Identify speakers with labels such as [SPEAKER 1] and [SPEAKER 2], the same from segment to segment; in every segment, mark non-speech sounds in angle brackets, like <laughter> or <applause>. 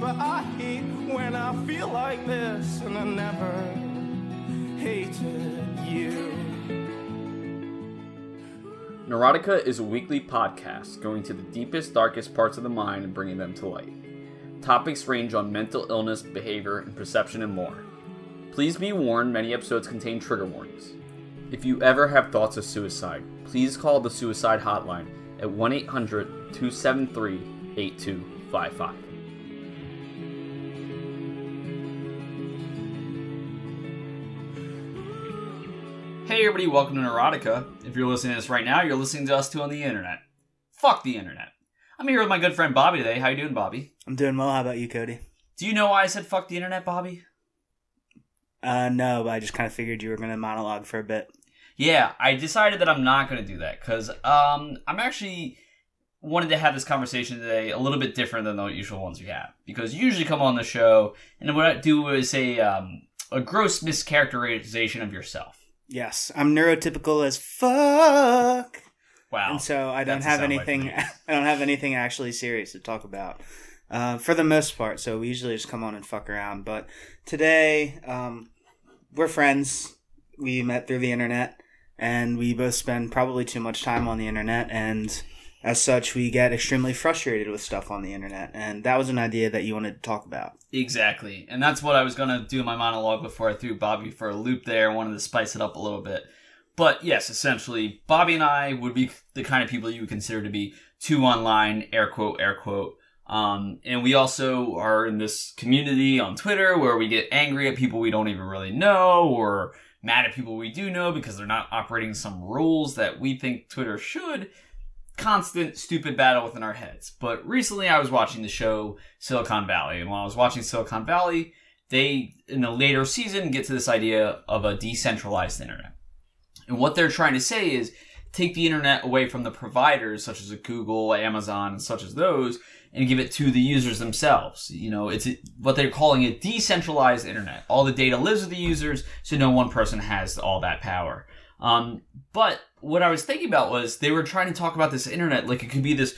[SPEAKER 1] but I hate when I feel like this, and I never hated you.
[SPEAKER 2] Neurotica is a weekly podcast going to the deepest, darkest parts of the mind and bringing them to light. Topics range on mental illness, behavior, and perception, and more. Please be warned many episodes contain trigger warnings. If you ever have thoughts of suicide, please call the suicide hotline at 1 800 273 8255. Hey everybody, welcome to Neurotica. If you're listening to this right now, you're listening to us too on the internet. Fuck the internet. I'm here with my good friend Bobby today. How you doing, Bobby?
[SPEAKER 3] I'm doing well. How about you, Cody?
[SPEAKER 2] Do you know why I said fuck the internet, Bobby?
[SPEAKER 3] Uh, no, but I just kind of figured you were going to monologue for a bit.
[SPEAKER 2] Yeah, I decided that I'm not going to do that because um, I'm actually wanted to have this conversation today a little bit different than the usual ones we have because you usually come on the show and what I do is a um, a gross mischaracterization of yourself.
[SPEAKER 3] Yes, I'm neurotypical as fuck,
[SPEAKER 2] Wow.
[SPEAKER 3] and so I don't
[SPEAKER 2] That's
[SPEAKER 3] have anything. <laughs> I don't have anything actually serious to talk about, uh, for the most part. So we usually just come on and fuck around. But today, um, we're friends. We met through the internet, and we both spend probably too much time on the internet, and as such, we get extremely frustrated with stuff on the internet. And that was an idea that you wanted to talk about.
[SPEAKER 2] Exactly. And that's what I was going to do in my monologue before I threw Bobby for a loop there. I wanted to spice it up a little bit. But yes, essentially, Bobby and I would be the kind of people you would consider to be too online, air quote, air quote. Um, and we also are in this community on Twitter where we get angry at people we don't even really know or mad at people we do know because they're not operating some rules that we think Twitter should constant stupid battle within our heads. But recently I was watching the show Silicon Valley, and while I was watching Silicon Valley, they in the later season get to this idea of a decentralized internet. And what they're trying to say is take the internet away from the providers such as Google, Amazon, and such as those and give it to the users themselves. You know, it's what they're calling a decentralized internet. All the data lives with the users, so no one person has all that power. Um, but what I was thinking about was they were trying to talk about this internet like it could be this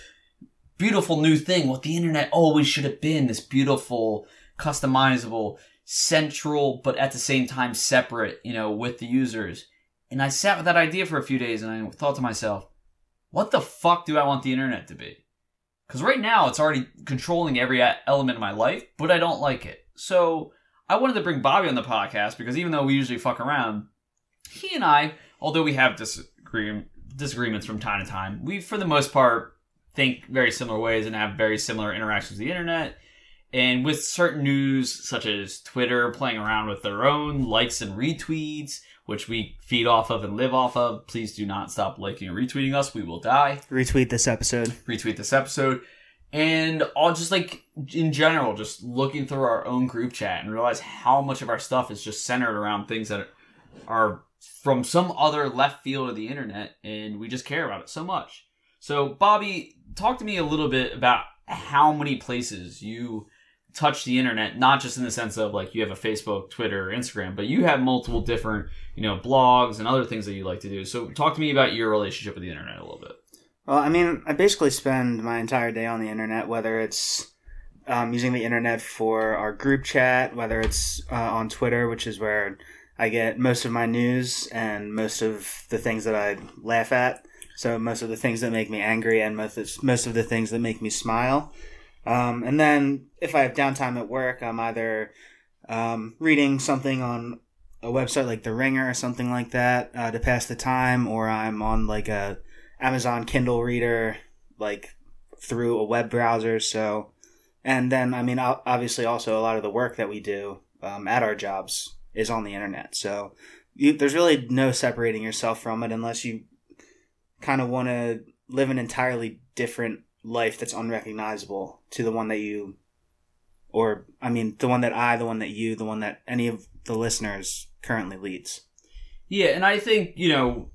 [SPEAKER 2] beautiful new thing, what the internet always should have been, this beautiful, customizable, central, but at the same time separate, you know, with the users. And I sat with that idea for a few days and I thought to myself, what the fuck do I want the internet to be? Because right now it's already controlling every element of my life, but I don't like it. So I wanted to bring Bobby on the podcast because even though we usually fuck around, he and I, although we have disagree- disagreements from time to time, we for the most part think very similar ways and have very similar interactions with the internet. And with certain news such as Twitter playing around with their own likes and retweets, which we feed off of and live off of, please do not stop liking and retweeting us. We will die
[SPEAKER 3] Retweet this episode.
[SPEAKER 2] retweet this episode and all just like in general just looking through our own group chat and realize how much of our stuff is just centered around things that are from some other left field of the internet and we just care about it so much. So bobby talk to me a little bit about how many places you touch the internet not just in the sense of like you have a facebook twitter instagram but you have multiple different you know blogs and other things that you like to do. So talk to me about your relationship with the internet a little bit.
[SPEAKER 3] Well, I mean, I basically spend my entire day on the internet, whether it's um, using the internet for our group chat, whether it's uh, on Twitter, which is where I get most of my news and most of the things that I laugh at. So most of the things that make me angry and most of, most of the things that make me smile. Um, and then if I have downtime at work, I'm either um, reading something on a website like The Ringer or something like that uh, to pass the time, or I'm on like a Amazon Kindle reader, like through a web browser. So, and then I mean, obviously, also a lot of the work that we do um, at our jobs is on the internet. So, you, there's really no separating yourself from it unless you kind of want to live an entirely different life that's unrecognizable to the one that you, or I mean, the one that I, the one that you, the one that any of the listeners currently leads.
[SPEAKER 2] Yeah, and I think, you know,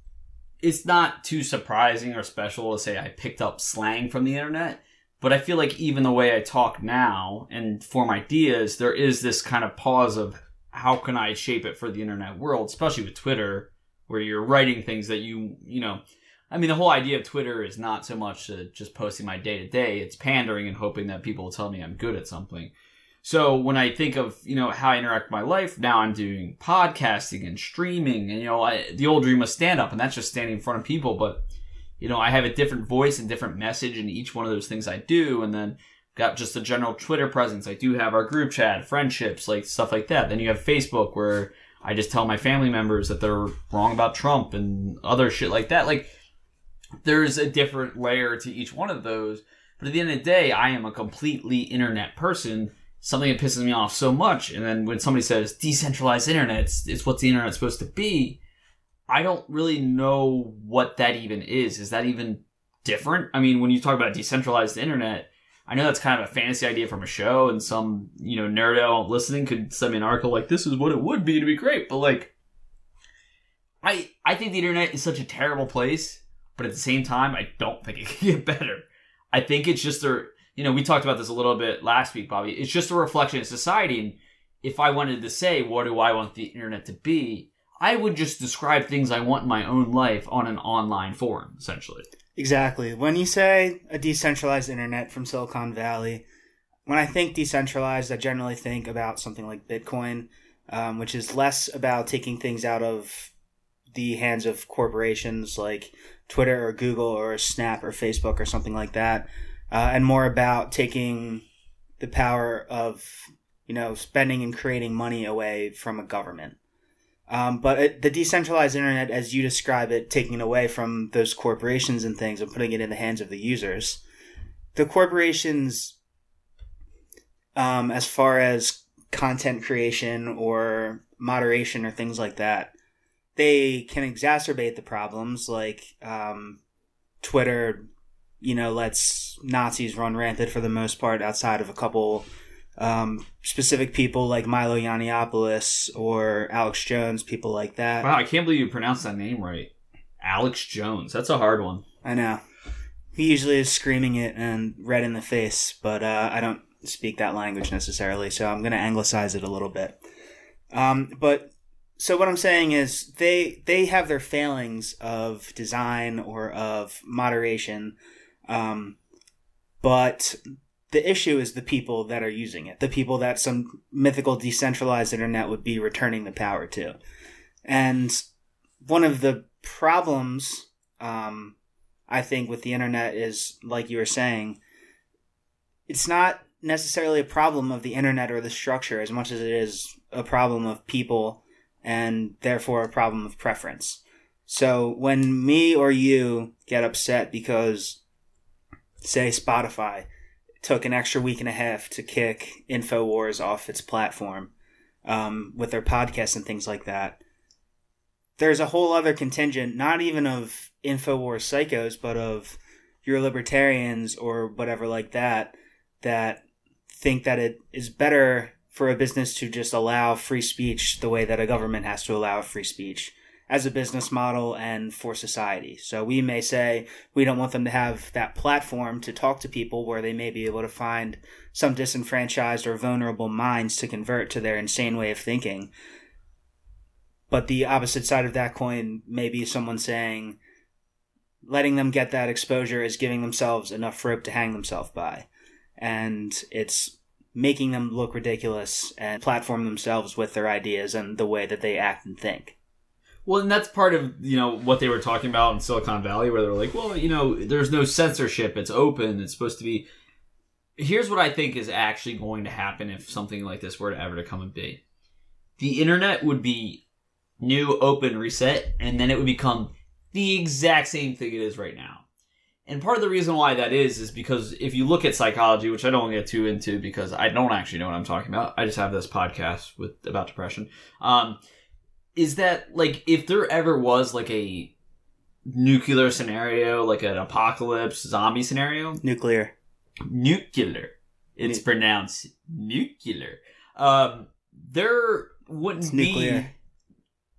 [SPEAKER 2] it's not too surprising or special to say I picked up slang from the internet, but I feel like even the way I talk now and form ideas, there is this kind of pause of how can I shape it for the internet world, especially with Twitter, where you're writing things that you, you know, I mean, the whole idea of Twitter is not so much uh, just posting my day to day, it's pandering and hoping that people will tell me I'm good at something. So when I think of you know how I interact with my life now, I'm doing podcasting and streaming, and you know I, the old dream was stand up, and that's just standing in front of people. But you know I have a different voice and different message in each one of those things I do, and then got just a general Twitter presence. I do have our group chat, friendships, like stuff like that. Then you have Facebook where I just tell my family members that they're wrong about Trump and other shit like that. Like there's a different layer to each one of those. But at the end of the day, I am a completely internet person. Something that pisses me off so much. And then when somebody says decentralized internet, it's, it's what the internet's supposed to be. I don't really know what that even is. Is that even different? I mean, when you talk about decentralized internet, I know that's kind of a fantasy idea from a show, and some you know nerd out listening could send me an article like this is what it would be to be great. But like, I I think the internet is such a terrible place, but at the same time, I don't think <laughs> it can get better. I think it's just a you know we talked about this a little bit last week, Bobby. It's just a reflection of society, and if I wanted to say what do I want the internet to be, I would just describe things I want in my own life on an online forum, essentially.
[SPEAKER 3] Exactly. When you say a decentralized internet from Silicon Valley, when I think decentralized, I generally think about something like Bitcoin, um, which is less about taking things out of the hands of corporations like Twitter or Google or Snap or Facebook or something like that, uh, and more about taking the power of you know spending and creating money away from a government. Um, but it, the decentralized internet, as you describe it, taking away from those corporations and things and putting it in the hands of the users, the corporations, um, as far as content creation or moderation or things like that, they can exacerbate the problems like um, Twitter, you know, lets Nazis run rampant for the most part outside of a couple um, specific people like Milo Yiannopoulos or Alex Jones, people like that.
[SPEAKER 2] Wow, I can't believe you pronounced that name right. Alex Jones. That's a hard one.
[SPEAKER 3] I know. He usually is screaming it and red in the face, but uh, I don't speak that language necessarily, so I'm going to anglicize it a little bit. Um, but so what I'm saying is they they have their failings of design or of moderation, um, but the issue is the people that are using it, the people that some mythical decentralized internet would be returning the power to. And one of the problems, um, I think, with the internet is, like you were saying, it's not necessarily a problem of the internet or the structure as much as it is a problem of people and therefore a problem of preference. So when me or you get upset because, say, Spotify took an extra week and a half to kick InfoWars off its platform um, with their podcasts and things like that. There's a whole other contingent, not even of InfoWars psychos, but of your libertarians or whatever like that, that think that it is better for a business to just allow free speech the way that a government has to allow free speech as a business model and for society. So we may say we don't want them to have that platform to talk to people where they may be able to find some disenfranchised or vulnerable minds to convert to their insane way of thinking. But the opposite side of that coin may be someone saying letting them get that exposure is giving themselves enough rope to hang themselves by. And it's making them look ridiculous and platform themselves with their ideas and the way that they act and think.
[SPEAKER 2] Well, and that's part of you know what they were talking about in Silicon Valley, where they're like, well, you know, there's no censorship; it's open. It's supposed to be. Here's what I think is actually going to happen if something like this were to ever to come and be. The internet would be new, open, reset, and then it would become the exact same thing it is right now. And part of the reason why that is is because if you look at psychology, which I don't get too into because I don't actually know what I'm talking about. I just have this podcast with about depression. Um, is that like if there ever was like a nuclear scenario, like an apocalypse zombie scenario,
[SPEAKER 3] Nuclear.
[SPEAKER 2] nuclear. It's pronounced nuclear. Um, there wouldn't
[SPEAKER 3] It's
[SPEAKER 2] be.
[SPEAKER 3] nuclear.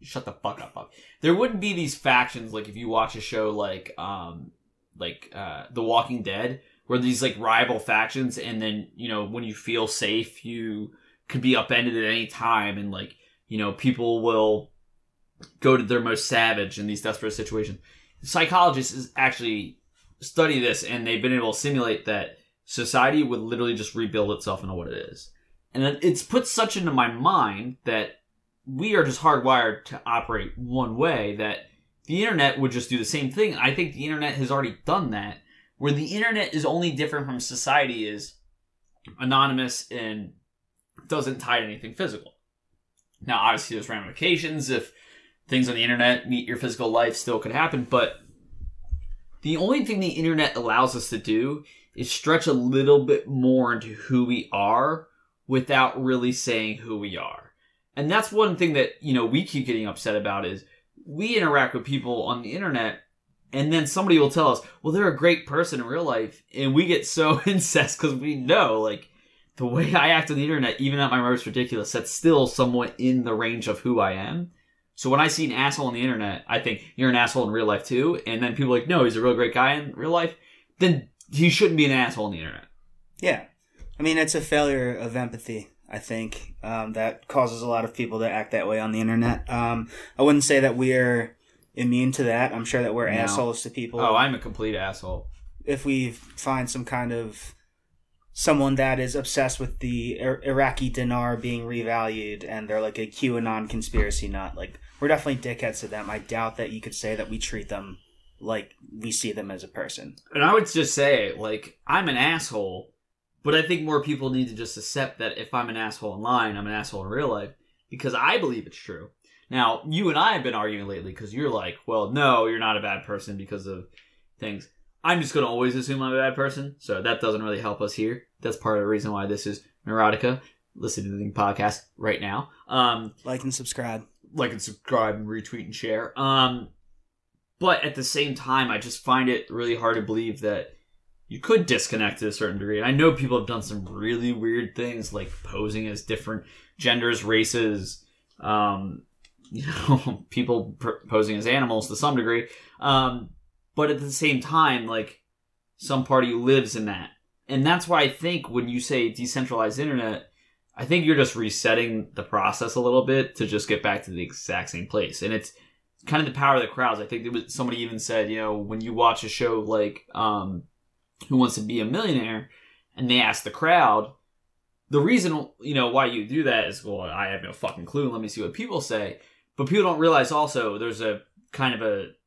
[SPEAKER 2] Shut the fuck up, Bob. There wouldn't be these factions like if you watch a show like um like uh The Walking Dead, where these like rival factions, and then you know when you feel safe, you could be upended at any time, and like you know people will go to their most savage in these desperate situations. Psychologists is actually study this, and they've been able to simulate that society would literally just rebuild itself into what it is. And it's put such into my mind that we are just hardwired to operate one way that the internet would just do the same thing. I think the internet has already done that. Where the internet is only different from society is anonymous and doesn't tie to anything physical. Now, obviously, there's ramifications if things on the internet meet your physical life still could happen, but the only thing the internet allows us to do is stretch a little bit more into who we are without really saying who we are. And that's one thing that, you know, we keep getting upset about is we interact with people on the internet and then somebody will tell us, well, they're a great person in real life. And we get so <laughs> incensed because we know, like, the way <laughs> I act on the internet, even at my most ridiculous, that's still somewhat in the range of who I am. So when I see an asshole on the internet, I think you're an asshole in real life too. And then people are like, no, he's a real great guy in real life. Then he shouldn't be an asshole on the internet.
[SPEAKER 3] Yeah. I mean, it's a failure of empathy, I think, um, that causes a lot of people to act that way on the internet. Um, I wouldn't say that we're immune to that. I'm sure that we're
[SPEAKER 2] No.
[SPEAKER 3] assholes to people.
[SPEAKER 2] Oh, I'm a complete asshole.
[SPEAKER 3] if we find some kind of someone that is obsessed with the Ir- Iraqi dinar being revalued and they're like a QAnon conspiracy nut, like we're definitely dickheads to them. I doubt that you could say that we treat them like we see them as a person.
[SPEAKER 2] And I would just say, like, I'm an asshole, but I think more people need to just accept that if I'm an asshole online, I'm an asshole in real life because I believe it's true. Now, you and I have been arguing lately because you're like, well, no, you're not a bad person because of things. I'm just going to always assume I'm a bad person, so that doesn't really help us here. That's part of the reason why this is Neurotica. Listen to the podcast right now. Um,
[SPEAKER 3] Like and subscribe.
[SPEAKER 2] like and subscribe and retweet and share. Um, but at the same time, I just find it really hard to believe that you could disconnect to a certain degree. I know people have done some really weird things, like posing as different genders, races, um, <laughs> you know, people pr- posing as animals to some degree. Um, but at the same time, like some party lives in that, and that's why I think when you say decentralized internet, I think you're just resetting the process a little bit to just get back to the exact same place. And it's kind of the power of the crowds. I think there was somebody even said, you know, when you watch a show like um, Who Wants to Be a Millionaire, and they ask the crowd, the reason you know why you do that is well, I have no fucking clue. Let me see what people say. But people don't realize also there's a kind of a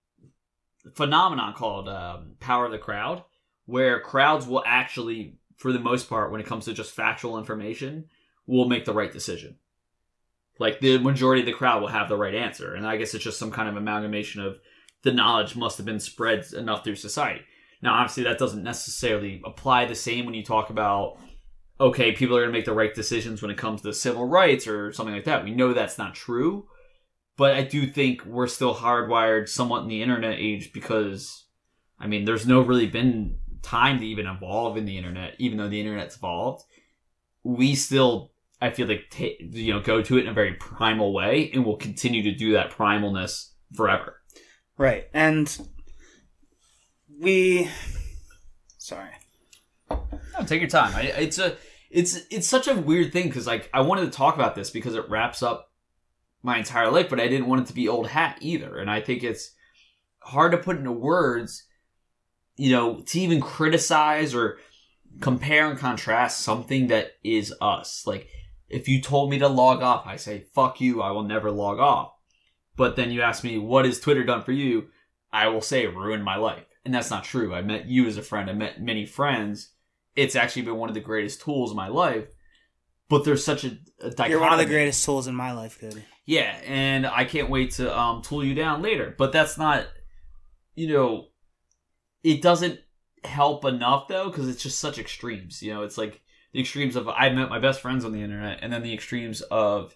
[SPEAKER 2] phenomenon called um, power of the crowd, where crowds will actually, for the most part, when it comes to just factual information, will make the right decision. Like the majority of the crowd will have the right answer, and I guess it's just some kind of amalgamation of the knowledge must have been spread enough through society. Now, obviously, that doesn't necessarily apply the same when you talk about okay, people are going to make the right decisions when it comes to civil rights or something like that. We know that's not true, but I do think we're still hardwired somewhat in the internet age because, I mean, there's no really been time to even evolve in the internet, even though the internet's evolved. We still, I feel like, ta you know, go to it in a very primal way, and we'll continue to do that primalness forever.
[SPEAKER 3] Right. And we sorry.
[SPEAKER 2] No, take your time. I, it's a, it's it's such a weird thing because like I wanted to talk about this because it wraps up my entire life, but I didn't want it to be old hat either, and I think it's hard to put into words, you know, to even criticize or compare and contrast something that is us. Like if you told me to log off, I say fuck you, I will never log off. But then you ask me what has Twitter done for you, I will say ruined my life, and that's not true. I met you as a friend. I met many friends it's actually been one of the greatest tools in my life. But there's such a, a dichotomy.
[SPEAKER 3] You're one of the greatest tools in my life, Cody.
[SPEAKER 2] Yeah, and I can't wait to um, tool you down later. But that's not, you know, it doesn't help enough though because it's just such extremes. You know, it's like the extremes of I met my best friends on the internet, and then the extremes of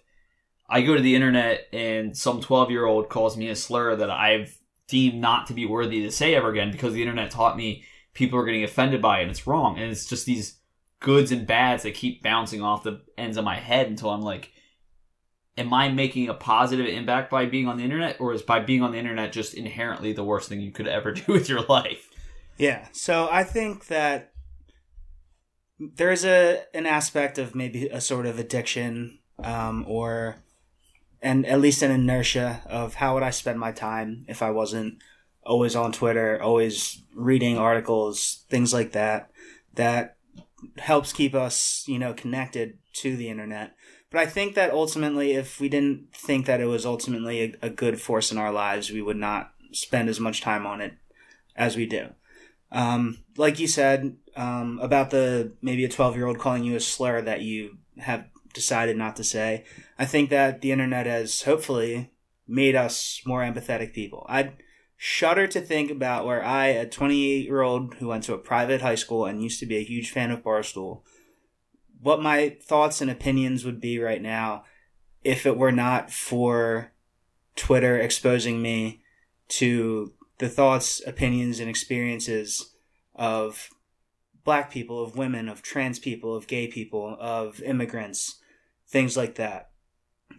[SPEAKER 2] I go to the internet and some 12 year old calls me a slur that I've deemed not to be worthy to say ever again because the internet taught me people are getting offended by it and it's wrong. And it's just these goods and bads that keep bouncing off the ends of my head until I'm like, am I making a positive impact by being on the internet or is by being on the internet just inherently the worst thing you could ever <laughs> do with your life?
[SPEAKER 3] Yeah. So I think that there is a an aspect of maybe a sort of addiction, um, or and at least an inertia of how would I spend my time if I wasn't always on Twitter, always reading articles, things like that. That helps keep us, you know, connected to the internet. But I think that ultimately, if we didn't think that it was ultimately a, a good force in our lives, we would not spend as much time on it as we do. Um, like you said um, about the maybe a 12 year old calling you a slur that you have decided not to say, I think that the internet has hopefully made us more empathetic people. I shudder to think about where I, a 28 year old who went to a private high school and used to be a huge fan of Barstool, what my thoughts and opinions would be right now if it were not for Twitter exposing me to the thoughts, opinions, and experiences of black people, of women, of trans people, of gay people, of immigrants, things like that.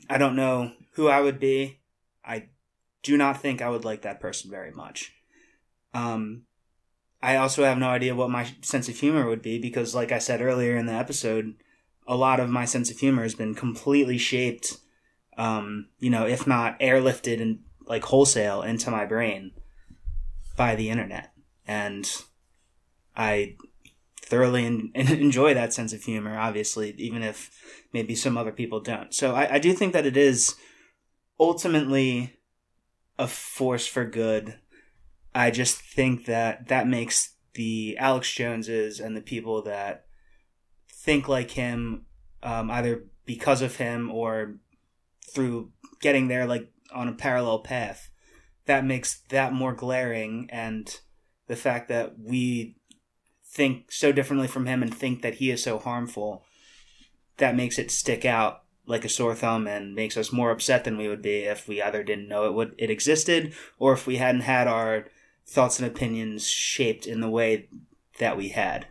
[SPEAKER 3] I don't know who I would be. I do not think I would like that person very much. Um, I also have no idea what my sense of humor would be because, like I said earlier in the episode, a lot of my sense of humor has been completely shaped, um, you know, if not airlifted and like wholesale into my brain by the internet. And I thoroughly in, <laughs> enjoy that sense of humor, obviously, even if maybe some other people don't. So I, I do think that it is ultimately a force for good. I just think that that makes the Alex Joneses and the people that think like him, um, either because of him or through getting there, like on a parallel path, that makes that more glaring. And the fact that we think so differently from him and think that he is so harmful, that makes it stick out like a sore thumb and makes us more upset than we would be if we either didn't know it would it existed or if we hadn't had our thoughts and opinions shaped in the way that we had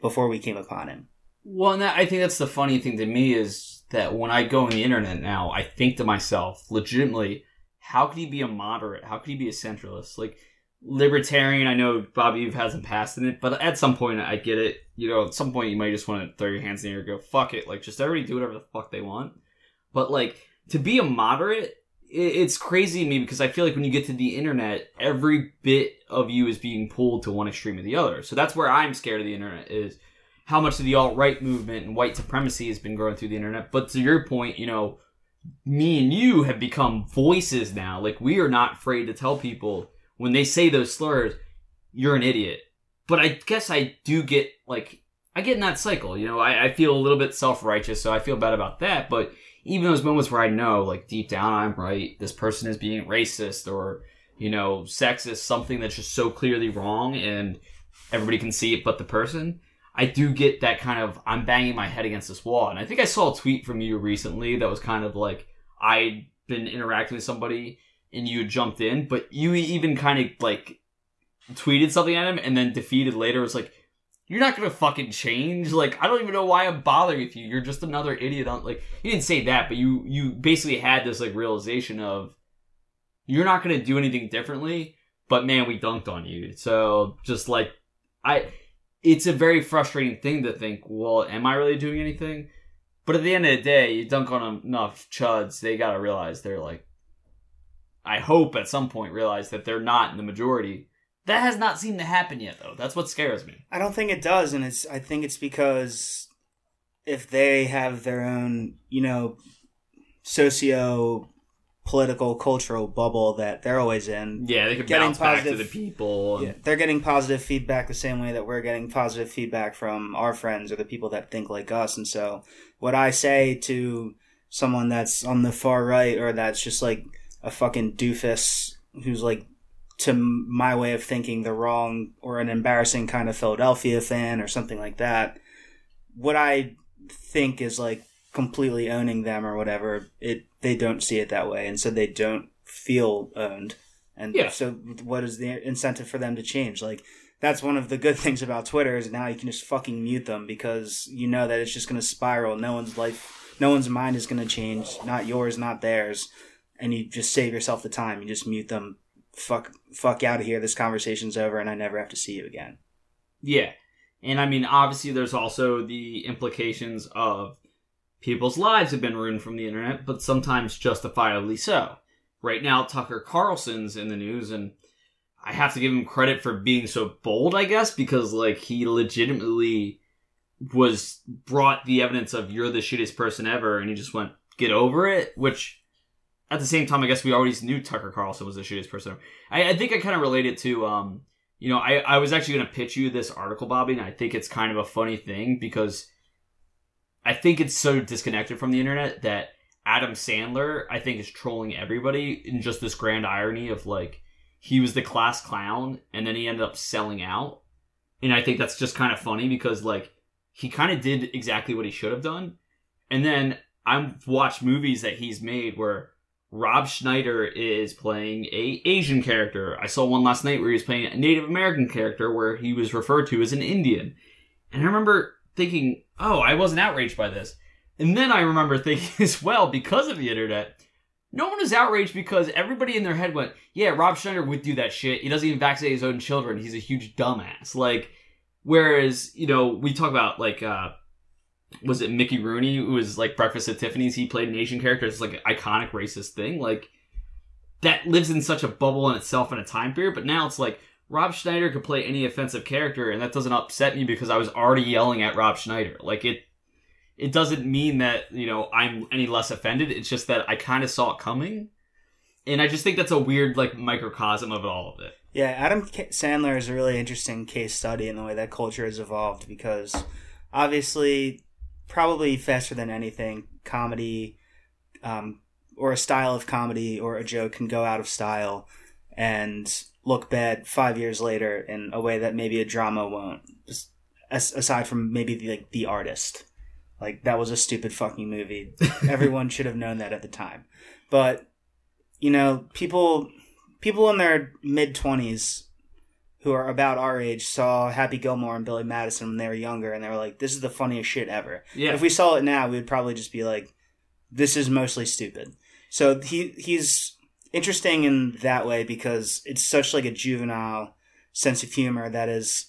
[SPEAKER 3] before we came upon him.
[SPEAKER 2] Well, and that, I think that's the funny thing to me is that when I go on the internet now, I think to myself, legitimately, how could he be a moderate? How could he be a centralist? Like libertarian, I know Bobby Eve hasn't passed in it, but at some point I get it. You know, at some point you might just want to throw your hands in the air and go, fuck it. Like just everybody do whatever the fuck they want. But like to be a moderate, it's crazy to me because I feel like when you get to the internet, every bit of you is being pulled to one extreme or the other. So that's where I'm scared of the internet is how much of the alt right movement and white supremacy has been growing through the internet. But to your point, you know, me and you have become voices now. Like we are not afraid to tell people when they say those slurs, you're an idiot. But I guess I do get like I get in that cycle. You know, I, I feel a little bit self righteous, so I feel bad about that. But even those moments where I know, like deep down, I'm right. This person is being racist or you know sexist, something that's just so clearly wrong, and everybody can see it but the person. I do get that kind of I'm banging my head against this wall. And I think I saw a tweet from you recently that was kind of like I'd been interacting with somebody and you jumped in, but you even kind of like tweeted something at him and then defeated later was like you're not gonna fucking change. Like I don't even know why I'm bothering with you. You're just another idiot. On like you didn't say that, but you you basically had this like realization of you're not gonna do anything differently. But man, we dunked on you. So just like I it's a very frustrating thing to think, well, am I really doing anything? But at the end of the day, you dunk on enough chuds, they gotta realize they're like, I hope at some point realize that they're not in the majority. That has not seemed to happen yet, though. That's what scares me.
[SPEAKER 3] I don't think it does, and it's. I think it's because if they have their own, you know, socio political cultural bubble that they're always in.
[SPEAKER 2] Yeah, they can bounce back to the people.
[SPEAKER 3] And... Yeah, they're getting positive feedback the same way that we're getting positive feedback from our friends or the people that think like us. And so, what I say to someone that's on the far right or that's just like a fucking doofus who's like to my way of thinking the wrong or an embarrassing kind of Philadelphia fan or something like that. What I think is like completely owning them or whatever, it they don't see it that way, and so they don't feel owned. And yeah. so, what is the incentive for them to change? Like, that's one of the good <laughs> things about Twitter is now you can just fucking mute them because you know that it's just going to spiral. No one's life, no one's mind is going to change. Not yours, not theirs. And you just save yourself the time. You just mute them. Fuck, fuck out of here. This conversation's over, and I never have to see you again.
[SPEAKER 2] Yeah, and I mean, obviously, there's also the implications of People's lives have been ruined from the internet, but sometimes justifiably so. Right now, Tucker Carlson's in the news, and I have to give him credit for being so bold, I guess, because like he legitimately was brought the evidence of you're the shittiest person ever, and he just went get over it. Which at the same time, I guess we already knew Tucker Carlson was the shittiest person. I, I think I kind of related to um, you know, I I was actually going to pitch you this article, Bobby, and I think it's kind of a funny thing because I think it's so disconnected from the internet that Adam Sandler, I think, is trolling everybody in just this grand irony of like he was the class clown and then he ended up selling out. And I think that's just kind of funny because like he kind of did exactly what he should have done. And then I've watched movies that he's made where Rob Schneider is playing a Asian character. I saw one last night where he was playing a Native American character where he was referred to as an Indian. And I remember thinking, oh, I wasn't outraged by this. And then I remember <laughs> thinking as well, because of the internet, no one is outraged because everybody in their head went, yeah, Rob Schneider would do that shit. He doesn't even vaccinate his own children. He's a huge dumbass. Like, whereas, you know, we talk about, like, uh, was it Mickey Rooney who was like Breakfast at Tiffany's? He played an Asian character. It's like an iconic racist thing. Like, that lives in such a bubble in itself in a time period. But now it's like, Rob Schneider could play any offensive character, and that doesn't upset me because I was already yelling at Rob Schneider. Like, it it doesn't mean that you know I'm any less offended. It's just that I kind of saw it coming, and I just think that's a weird like microcosm of all of it.
[SPEAKER 3] Yeah, Adam Sandler is a really interesting case study in the way that culture has evolved because obviously, probably faster than anything, comedy um, or a style of comedy or a joke can go out of style and look bad five years later in a way that maybe a drama won't. Just aside from maybe the, like the artist. Like that was a stupid fucking movie. <laughs> Everyone should have known that at the time. But you know, people people in their mid 20s who are about our age saw Happy Gilmore and Billy Madison when they were younger and they were like this is the funniest shit ever.
[SPEAKER 2] Yeah.
[SPEAKER 3] If we saw it now, we would probably just be like this is mostly stupid. So he he's interesting in that way because it's such like a juvenile sense of humor that is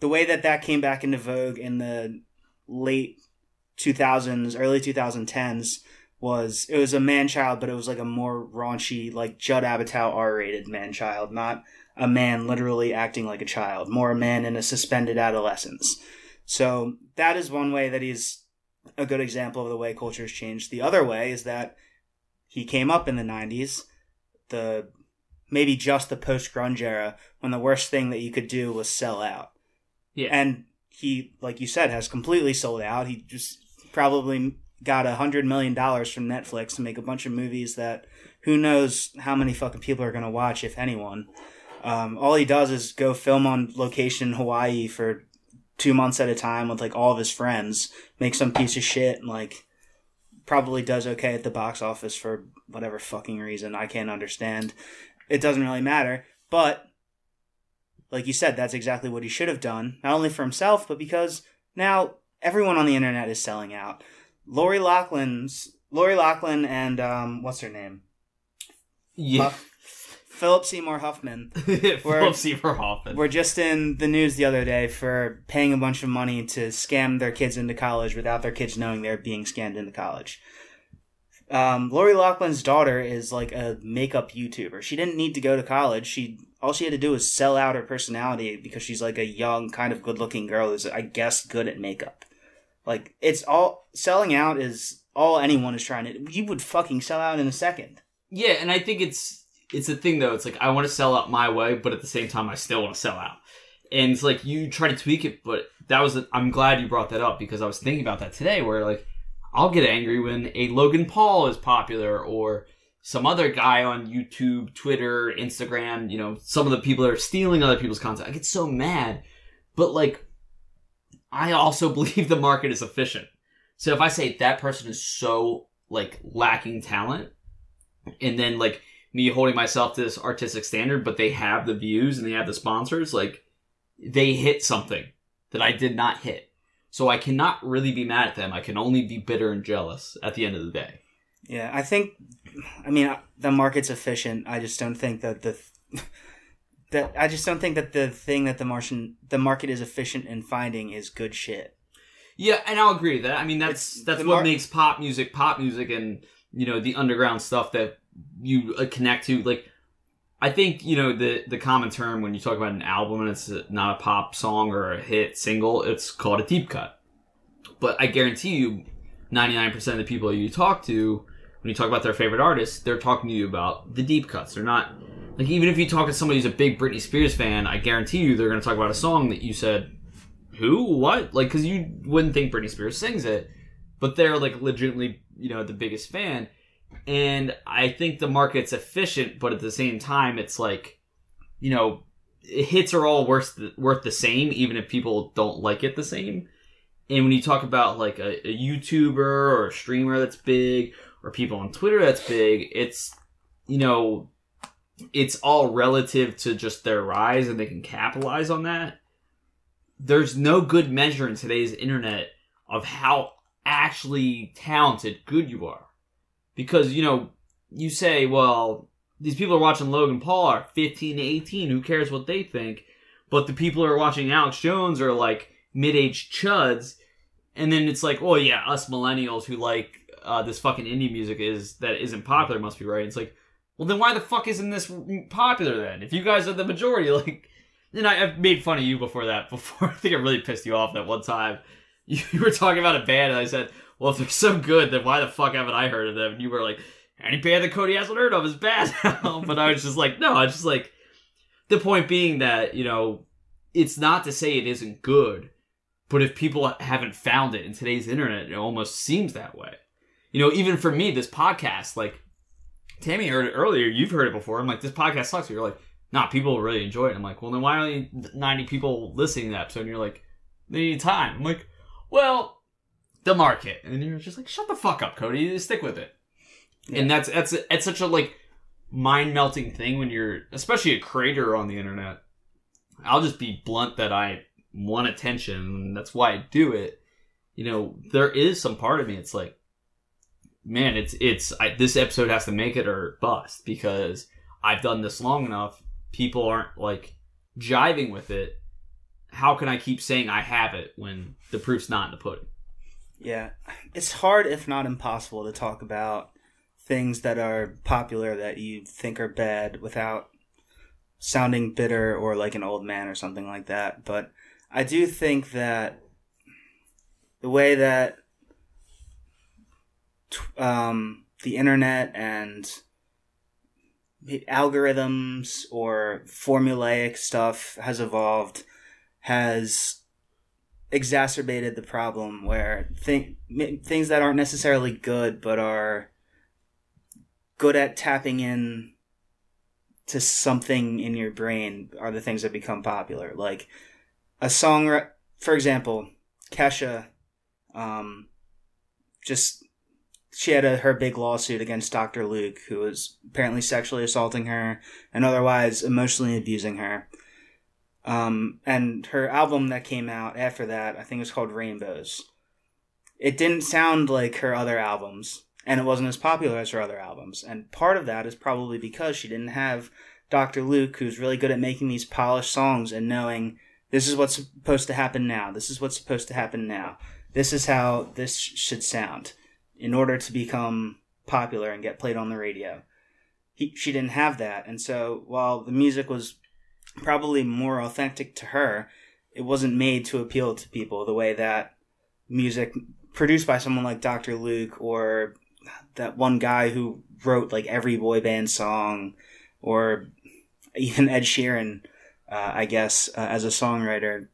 [SPEAKER 3] the way that that came back into vogue in the late 2000s, early 2010s was it was a man child, but it was like a more raunchy, like Judd Apatow R rated man child, not a man literally acting like a child, more a man in a suspended adolescence. So that is one way that he's a good example of the way culture has changed. The other way is that he came up in the 90s, the maybe just the post grunge era, when the worst thing that you could do was sell out.
[SPEAKER 2] Yeah.
[SPEAKER 3] And he, like you said, has completely sold out. He just probably got a hundred million dollars from Netflix to make a bunch of movies that who knows how many fucking people are going to watch, if anyone. Um, all he does is go film on location in Hawaii for two months at a time with like all of his friends, make some piece of shit, and like probably does okay at the box office for whatever fucking reason I can't understand. It doesn't really matter, but like you said, that's exactly what he should have done, not only for himself, but because now everyone on the internet is selling out. Lori Loughlin's Lori Loughlin and um, what's her name?
[SPEAKER 2] Yeah.
[SPEAKER 3] Philip Seymour Huffman <laughs>
[SPEAKER 2] Philip Seymour Hoffman.
[SPEAKER 3] were just in the news the other day for paying a bunch of money to scam their kids into college without their kids knowing they're being scammed into college. Um, Lori Loughlin's daughter is like a makeup YouTuber. She didn't need to go to college. She all she had to do was sell out her personality because she's like a young, kind of good-looking girl who's, I guess, good at makeup. Like it's all selling out is all anyone is trying to. You would fucking sell out in a second.
[SPEAKER 2] Yeah, and I think it's it's a thing though. It's like I want to sell out my way, but at the same time, I still want to sell out. And it's like you try to tweak it, but that was. i I'm glad you brought that up because I was thinking about that today. Where like I'll get angry when a Logan Paul is popular or some other guy on YouTube, Twitter, Instagram. You know, some of the people are stealing other people's content. I get so mad, but like I also <laughs> believe the market is efficient. So if I say that person is so like lacking talent, and then like me holding myself to this artistic standard, but they have the views and they have the sponsors, like they hit something that I did not hit. So I cannot really be mad at them. I can only be bitter and jealous at the end of the day.
[SPEAKER 3] Yeah, I think. I mean, uh, the market's efficient. I just don't think that the <laughs> that I just don't think that the thing that the Martian the market is efficient in finding is good shit.
[SPEAKER 2] Yeah, and I'll agree with that. I mean, that's
[SPEAKER 3] It's-
[SPEAKER 2] that's what
[SPEAKER 3] mar-
[SPEAKER 2] makes pop music pop music, and you know the underground stuff that you uh, connect to. Like, I think you know the the common term when you talk about an album and it's not a pop song or a hit single, it's called a deep cut. But I guarantee you, 99% of the people you talk to, when you talk about their favorite artists, they're talking to you about the deep cuts. They're not, like, even if you talk to somebody who's a big Britney Spears fan, I guarantee you they're going to talk about a song that you said, who? What? Like, because you wouldn't think Britney Spears sings it, but they're, like, legitimately, you know, the biggest fan. And I think the market's efficient, but at the same time, it's like, you know, hits are all worth the, worth the same, even if people don't like it the same. And when you talk about like a, a YouTuber or a streamer that's big, or people on Twitter that's big, it's you know, it's all relative to just their rise, and they can capitalize on that. There's no good measure in today's internet of how actually talented good you are, because you know you say, well, these people are watching Logan Paul are 15 to 18. Who cares what they think? But the people who are watching Alex Jones are like mid-aged chuds, and then it's like, oh yeah, us millennials who like uh, this fucking indie music is that isn't popular must be right. It's like, well then why the fuck isn't this popular then? If you guys are the majority, <laughs> like, and I, have made fun of you before that. <laughs> Before I think I really pissed you off that one time. You, you were talking about a band, and I said, well if they're so good, then why the fuck haven't I heard of them? And you were like, any band that Cody hasn't heard of is bad. <laughs> but I was just like, no, I just like the point being that you know it's not to say it isn't good, but if people haven't found it in today's internet, it almost seems that way. You know, even for me, this podcast, like Tammy heard it earlier, you've heard it before. I'm like, this podcast sucks. You're like, nah, people really enjoy it. I'm like, well, then why only 90 people listening to that episode? And you're like, they need time. I'm like, well, the market. And you're just like, shut the fuck up, Cody. Stick with it. Yeah. And that's that's it's such a like mind melting thing when you're especially a creator on the internet. I'll just be blunt that I want attention and that's why I do it. You know, there is some part of me it's like man, it's it's I, this episode has to make it or bust because I've done this long enough. People aren't like jiving with it. How can I keep saying I have it when the proof's not in the pudding?
[SPEAKER 3] Yeah, it's hard, if not impossible, to talk about things that are popular that you think are bad without sounding bitter or like an old man or something like that. But I do think that the way that um, the internet and algorithms or formulaic stuff has evolved has exacerbated the problem where th- things that aren't necessarily good but are good at tapping in to something in your brain are the things that become popular. Like a song, for example, Kesha, um, just she had a, her big lawsuit against Dr. Luke, who was apparently sexually assaulting her and otherwise emotionally abusing her. Um, and her album that came out after that, I think it was called Rainbows. It didn't sound like her other albums and it wasn't as popular as her other albums. And part of that is probably because she didn't have Dr. Luke, who's really good at making these polished songs and knowing this is what's supposed to happen now. This is what's supposed to happen now. This is how this should sound in order to become popular and get played on the radio. He, she didn't have that. And so while the music was probably more authentic to her, it wasn't made to appeal to people the way that music produced by someone like Dr. Luke or that one guy who wrote like every boy band song, or even Ed Sheeran, uh, I guess, uh, as a songwriter,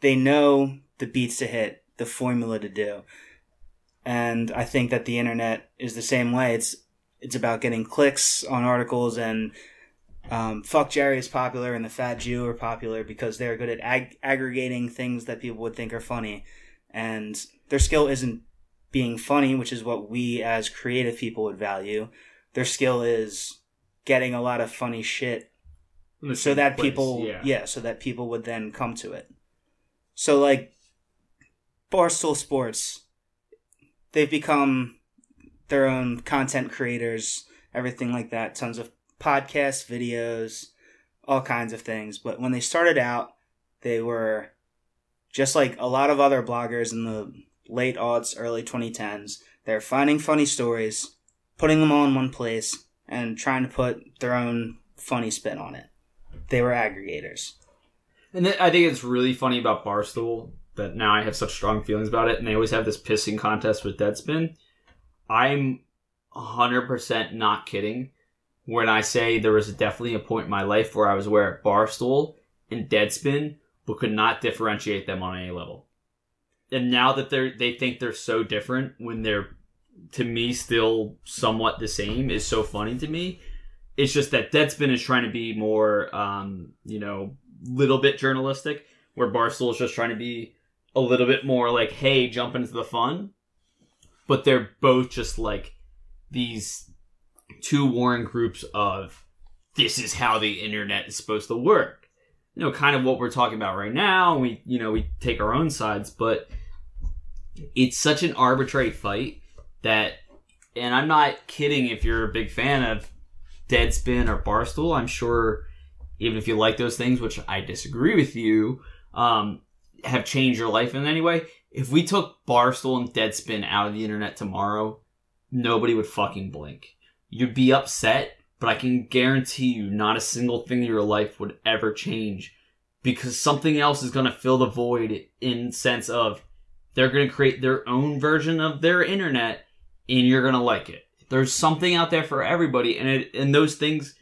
[SPEAKER 3] they know the beats to hit, the formula to do. And I think that the internet is the same way. It's it's about getting clicks on articles and um, FuckJerry is popular and the Fat Jew are popular because they're good at ag- aggregating things that people would think are funny, and their skill isn't being funny, which is what we as creative people would value. Their skill is getting a lot of funny shit so that place, people yeah. yeah, so that people would then come to it. So like Barstool Sports, they've become their own content creators, everything like that, tons of podcasts, videos, all kinds of things. But when they started out, they were just like a lot of other bloggers in the late aughts, early 2010s. They're finding funny stories, putting them all in one place, and trying to put their own funny spin on it. They were aggregators.
[SPEAKER 2] And I think it's really funny about Barstool that now I have such strong feelings about it, and they always have this pissing contest with Deadspin. I'm 100% not kidding when I say there was definitely a point in my life where I was aware of Barstool and Deadspin, but could not differentiate them on any level. And now that they're they think they're so different when they're to me still somewhat the same is so funny to me. It's just that Deadspin is trying to be more um, you know, little bit journalistic, where Barstool is just trying to be a little bit more like, hey, jump into the fun. But they're both just like these two warring groups of this is how the internet is supposed to work. You know, kind of what we're talking about right now. We, you know, we take our own sides, but it's such an arbitrary fight that, and I'm not kidding if you're a big fan of Deadspin or Barstool. I'm sure even if you like those things, which I disagree with you, um, have changed your life in any way. If we took Barstool and Deadspin out of the internet tomorrow, nobody would fucking blink. You'd be upset, but I can guarantee you not a single thing in your life would ever change because something else is going to fill the void in sense of they're going to create their own version of their internet and you're going to like it. There's something out there for everybody and it, and those things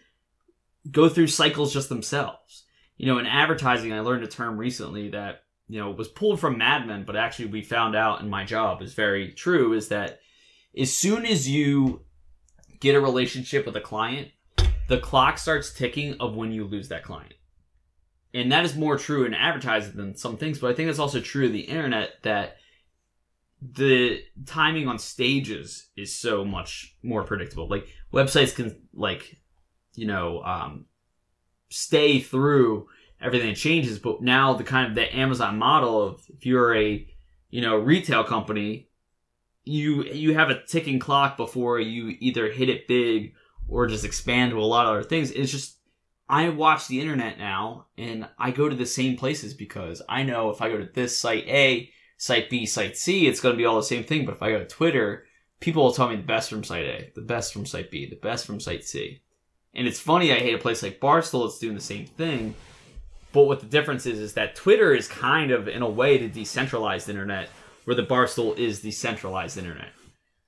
[SPEAKER 2] go through cycles just themselves. You know, in advertising, I learned a term recently that, you know, was pulled from Mad Men, but actually we found out in my job is very true is that as soon as you get a relationship with a client, the clock starts ticking of when you lose that client. And that is more true in advertising than some things, but I think it's also true of the internet that the timing on stages is so much more predictable. Like websites can like you know, um, stay through everything that changes. But now the kind of the Amazon model of if you're a, you know, retail company, you you have a ticking clock before you either hit it big or just expand to a lot of other things. It's just I watch the internet now and I go to the same places because I know if I go to this site A, site B, site C, it's going to be all the same thing. But if I go to Twitter, people will tell me the best from site A, the best from site B, the best from site C. And it's funny, I hate a place like Barstool, it's doing the same thing. But what the difference is, is that Twitter is kind of, in a way, the decentralized internet, where the Barstool is the centralized internet.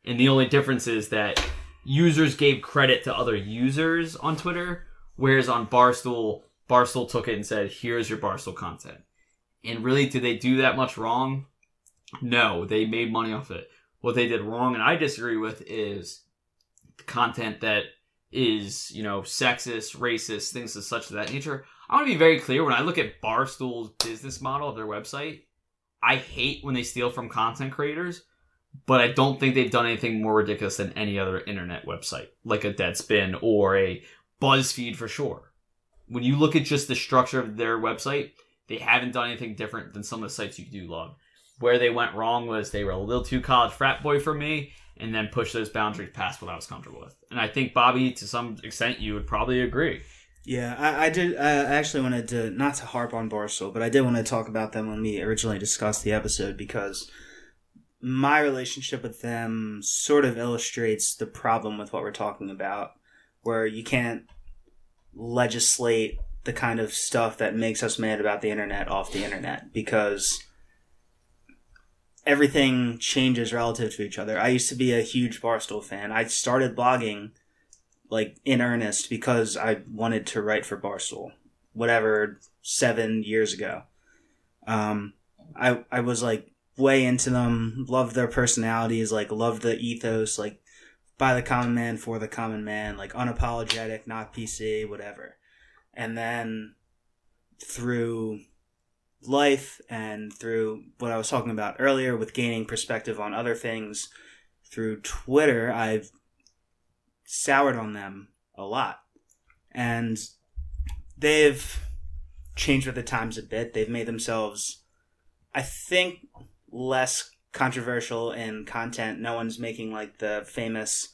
[SPEAKER 2] And the only difference is that users gave credit to other users on Twitter, whereas on Barstool, Barstool took it and said, here's your Barstool content. And really, did they do that much wrong? No, they made money off it. What they did wrong, and I disagree with, is content that is, you know, sexist, racist, things of such of that nature. I want to be very clear when I look at Barstool's business model of their website, I hate when they steal from content creators, but I don't think they've done anything more ridiculous than any other internet website, like a Deadspin or a BuzzFeed for sure. When you look at just the structure of their website, they haven't done anything different than some of the sites you do love. Where they went wrong was they were a little too college frat boy for me, and then push those boundaries past what I was comfortable with. And I think Bobby, to some extent, you would probably agree.
[SPEAKER 3] Yeah, I, I did. I actually wanted to not to harp on Barstool, but I did want to talk about them when we originally discussed the episode because my relationship with them sort of illustrates the problem with what we're talking about, where you can't legislate the kind of stuff that makes us mad about the internet off the internet because everything changes relative to each other. I used to be a huge Barstool fan. I started blogging like in earnest because I wanted to write for Barstool, whatever seven years ago. Um, I I was like way into them, loved their personalities, like loved the ethos, like by the common man for the common man, like unapologetic, not PC, whatever. And then through life and through what I was talking about earlier with gaining perspective on other things through Twitter, I've soured on them a lot. And they've changed with the times a bit. They've made themselves, I think, less controversial in content. No one's making like the famous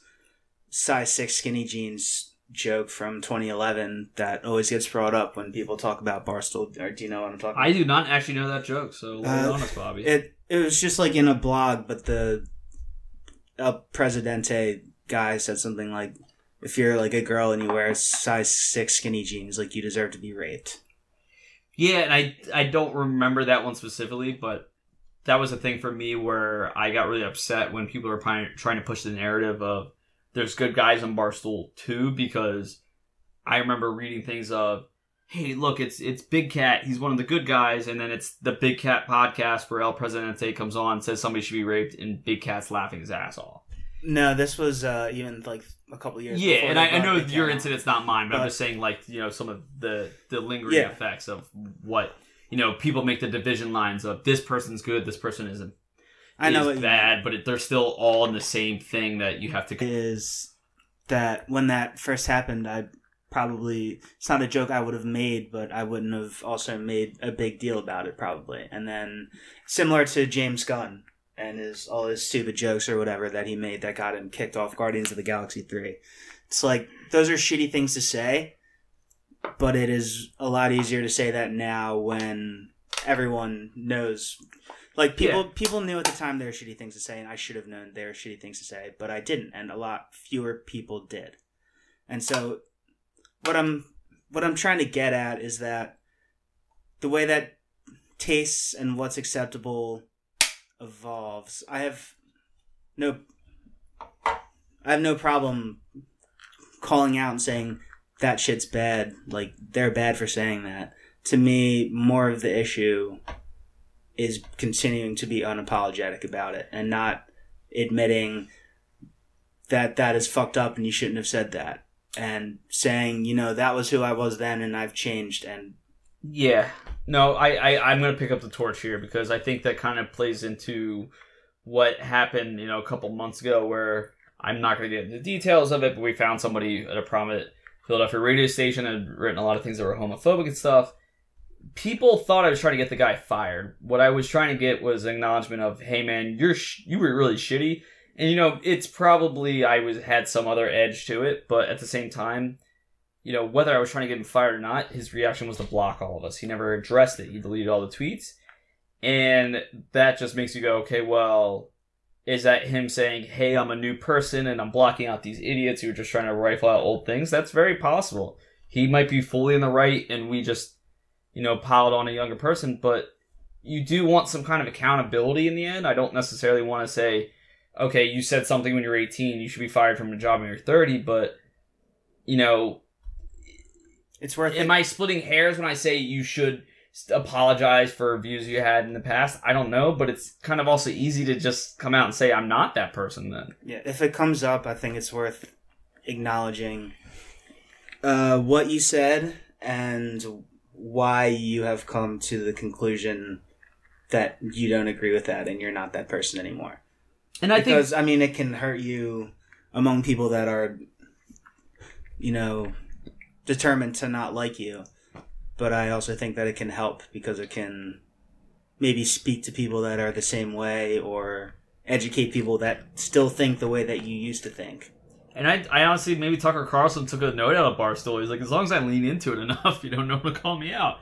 [SPEAKER 3] size 6 skinny jeans joke from 2011 that always gets brought up when people talk about Barstool. Or do you know what I'm talking?
[SPEAKER 2] I do not actually know that joke, so uh, honest, Bobby.
[SPEAKER 3] It it was just like in a blog, but the El Presidente guy said something like, "If you're like a girl and you wear size six skinny jeans, like you deserve to be raped."
[SPEAKER 2] Yeah, and I I don't remember that one specifically, but that was a thing for me where I got really upset when people trying trying to push the narrative of there's good guys on Barstool too because I remember reading things of hey look it's it's Big Cat he's one of the good guys and then it's the Big Cat podcast where El Presidente comes on says somebody should be raped and Big Cat's laughing his ass off.
[SPEAKER 3] No, this was uh, even like a couple years.
[SPEAKER 2] Yeah, and I, I know your incident's not mine, but, I'm just saying like you know some of the the lingering
[SPEAKER 3] Yeah.
[SPEAKER 2] effects of what you know people make the division lines of this person's good, this person isn't.
[SPEAKER 3] I know
[SPEAKER 2] is bad, but it, they're still all in the same thing that you have to.
[SPEAKER 3] is that when that first happened, I probably it's not a joke I would have made, but I wouldn't have also made a big deal about it probably. And then similar to James Gunn and his all his stupid jokes or whatever that he made that got him kicked off Guardians of the Galaxy three. It's like those are shitty things to say, but it is a lot easier to say that now when everyone knows like people
[SPEAKER 2] Yeah.
[SPEAKER 3] people knew at the time there were shitty things to say and i should have known there were shitty things to say but i didn't and a lot fewer people did and so what i'm what i'm trying to get at is that the way that tastes and what's acceptable evolves. I have no i have no problem calling out and saying that shit's bad. Like they're bad for saying that. To me more of the issue is continuing to be unapologetic about it and not admitting that that is fucked up and you shouldn't have said that. And saying you know that was who i was then and i've changed and
[SPEAKER 2] Yeah, no, I, I I'm gonna pick up the torch here because I think that kind of plays into what happened, you know, a couple months ago where I'm not gonna get into the details of it, but we found somebody at a prominent Philadelphia radio station had written a lot of things that were homophobic and stuff. People thought I was trying to get the guy fired. What I was trying to get was acknowledgement of, "Hey, man, you're sh- you were really shitty." And you know, it's probably I was had some other edge to it, but at the same time, you know, whether I was trying to get him fired or not, his reaction was to block all of us. He never addressed it. He deleted all the tweets. And that just makes you go, okay, well, is that him saying, hey, I'm a new person and I'm blocking out these idiots who are just trying to rifle out old things? That's very possible. He might be fully in the right and we just, you know, piled on a younger person, but you do want some kind of accountability in the end. I don't necessarily want to say, okay, you said something when you're 18, you should be fired from a job when you're 30, but, you know,
[SPEAKER 3] it's worth
[SPEAKER 2] Am I splitting hairs when I say you should apologize for views you had in the past? I don't know, but it's kind of also easy to just come out and say I'm not that person then.
[SPEAKER 3] Yeah, if it comes up, I think it's worth acknowledging uh, what you said and why you have come to the conclusion that you don't agree with that and you're not that person anymore.
[SPEAKER 2] And I
[SPEAKER 3] because
[SPEAKER 2] think
[SPEAKER 3] I mean, it can hurt you among people that are, you know, determined to not like you. But I also think that it can help because it can maybe speak to people that are the same way or educate people that still think the way that you used to think.
[SPEAKER 2] and I, I honestly maybe Tucker Carlson took a note out of Barstool. He's like, as long as I lean into it <laughs> enough, you don't know to call me out.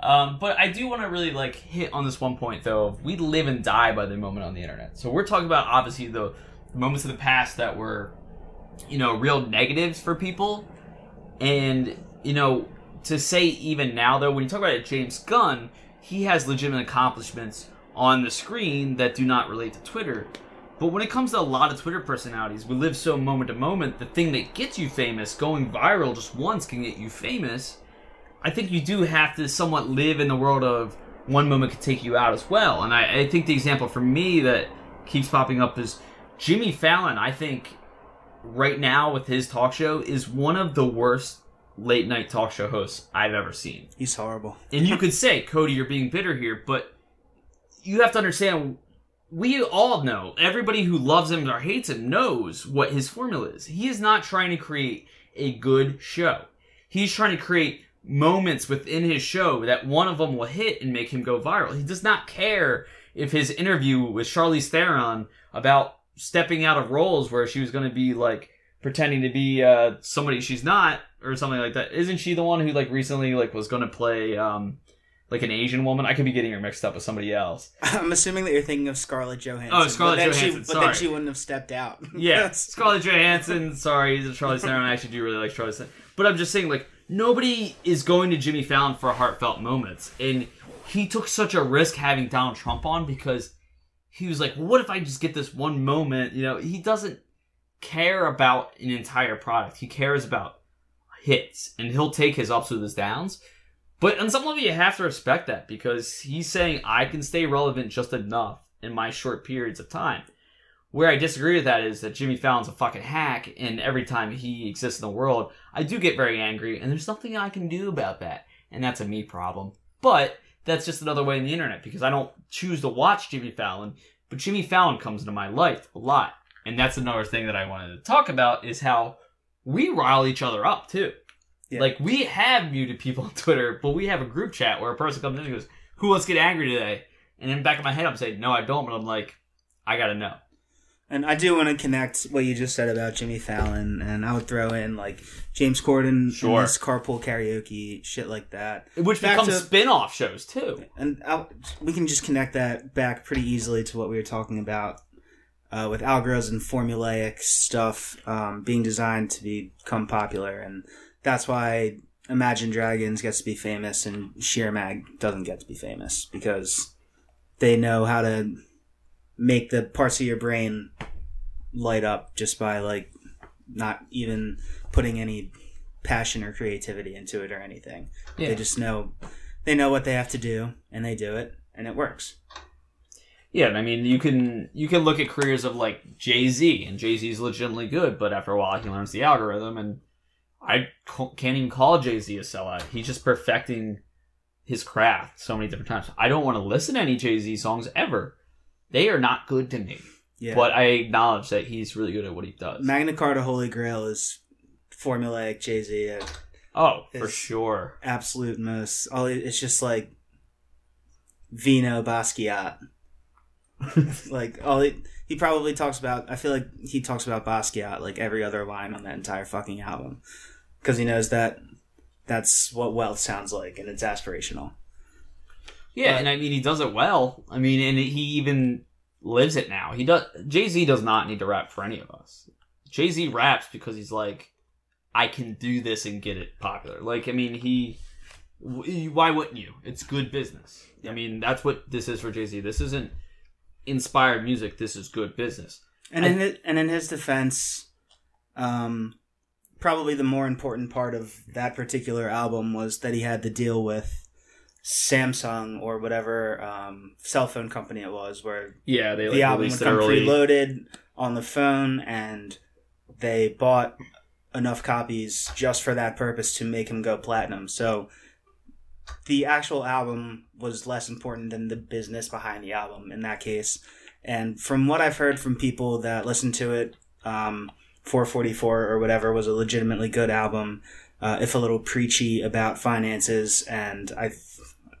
[SPEAKER 2] Um, but I do want to really like hit on this one point though. We live and die by the moment on the internet. So we're talking about obviously the, the moments of the past that were, you know, real negatives for people, and you know, to say even now though, when you talk about it, James Gunn, he has legitimate accomplishments on the screen that do not relate to Twitter. But when it comes to a lot of Twitter personalities, we live so moment to moment. The thing that gets you famous, going viral just once, can get you famous. I think you do have to somewhat live in the world of one moment could take you out as well. And I, I think the example for me that keeps popping up is Jimmy Fallon. I think right now with his talk show is one of the worst late night talk show hosts I've ever seen.
[SPEAKER 3] He's horrible.
[SPEAKER 2] And you <laughs> could say, Cody, you're being bitter here, but you have to understand we all know, everybody who loves him or hates him knows what his formula is. He is not trying to create a good show. He's trying to create moments within his show that one of them will hit and make him go viral. He does not care if his interview with Charlize Theron about stepping out of roles where she was going to be like pretending to be uh, somebody she's not or something like that. Isn't she the one who like recently like was going to play um, like an Asian woman? I could be getting her mixed up with somebody else. <laughs>
[SPEAKER 3] I'm assuming that you're thinking of Scarlett Johansson.
[SPEAKER 2] Oh, Scarlett
[SPEAKER 3] but then
[SPEAKER 2] Johansson,
[SPEAKER 3] She, but then she wouldn't have stepped out. <laughs>
[SPEAKER 2] Yeah, <laughs> Scarlett Johansson. Sorry, he's a Charlie Theron. I actually do really like Charlie Theron. But I'm just saying, like, nobody is going to Jimmy Fallon for heartfelt moments. And he took such a risk having Donald Trump on because he was like, well, "What if I just get this one moment?" You know, he doesn't care about an entire product. He cares about hits, and he'll take his ups with his downs. But on some level, you have to respect that because he's saying I can stay relevant just enough in my short periods of time. Where I disagree with that is that Jimmy Fallon's a fucking hack, and every time he exists in the world, I do get very angry, and there's nothing I can do about that, and that's a me problem. But that's just another way in the internet because I don't choose to watch Jimmy Fallon, but Jimmy Fallon comes into my life a lot, and that's another thing that I wanted to talk about is how we rile each other up too.
[SPEAKER 3] Yeah.
[SPEAKER 2] Like we have muted people on <laughs> Twitter, but we have a group chat where a person comes in and goes, "Who wants to get angry today?" And in the back of my head, I'm saying, "No, I don't," but I'm like, "I gotta know."
[SPEAKER 3] And I do want to connect what you just said about Jimmy Fallon, and I would throw in like James Corden,
[SPEAKER 2] Sure.
[SPEAKER 3] and this carpool karaoke, shit like that.
[SPEAKER 2] Which
[SPEAKER 3] Back
[SPEAKER 2] becomes
[SPEAKER 3] to-
[SPEAKER 2] spin-off shows too.
[SPEAKER 3] And i we can just connect that back pretty easily to what we were talking about uh, with algorithms and formulaic stuff um, being designed to become popular, and that's why Imagine Dragons gets to be famous and Sheer Mag doesn't get to be famous because they know how to make the parts of your brain light up just by like not even putting any passion or creativity into it or anything.
[SPEAKER 2] Yeah.
[SPEAKER 3] They just know they know what they have to do and they do it and it works.
[SPEAKER 2] Yeah, and I mean, you can you can look at careers of like Jay Z, and Jay Z is legitimately good, but after a while he learns the algorithm, and I can't even call Jay Z a sellout. He's just perfecting his craft so many different times. I don't want to listen to any Jay Z songs ever. They are not good to me,
[SPEAKER 3] Yeah.
[SPEAKER 2] but I acknowledge that he's really good at what he does.
[SPEAKER 3] Magna Carta Holy Grail is formulaic Jay Z uh,
[SPEAKER 2] oh, for sure.
[SPEAKER 3] absolute most. All it's just like Vino Basquiat. <laughs> like all he, he probably talks about. I feel like he talks about Basquiat like every other line on that entire fucking album because he knows that that's what wealth sounds like and it's aspirational.
[SPEAKER 2] Yeah,
[SPEAKER 3] But-
[SPEAKER 2] and I mean he does it well. I mean, and he even lives it now. He does. Jay Z does not need to rap for any of us. Jay Z raps because he's like, I can do this and get it popular. Like, I mean, he. Why wouldn't you? It's good business. I mean, that's what this is for Jay Z. This isn't inspired music. This is good business.
[SPEAKER 3] And
[SPEAKER 2] I-
[SPEAKER 3] in his, and in his defense, um, probably the more important part of that particular album was that he had to deal with Samsung or whatever um, cell phone company it was, where
[SPEAKER 2] Yeah, they
[SPEAKER 3] the album would come preloaded on the phone, and they bought enough copies just for that purpose to make him go platinum. So the actual album was less important than the business behind the album in that case. And from what I've heard from people that listened to it, um, 444 or whatever was a legitimately good album, uh, if a little preachy about finances. And I,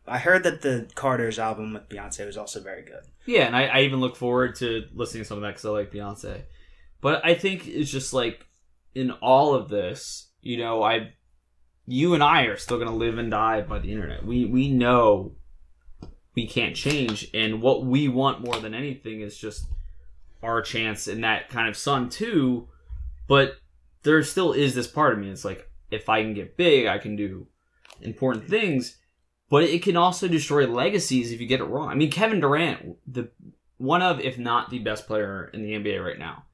[SPEAKER 3] I heard that the Carter's album with Beyonce was also very good.
[SPEAKER 2] Yeah, and I, I even look forward to listening to some of that because I like Beyonce. But I think it's just like in all of this, you know, I, you and I are still gonna live and die by the internet. We we know we can't change, and what we want more than anything is just our chance in that kind of sun too. But there still is this part of me. It's like if I can get big, I can do important things but it can also destroy legacies if you get it wrong. I mean, Kevin Durant, the one of, if not the best player in the NBA right now,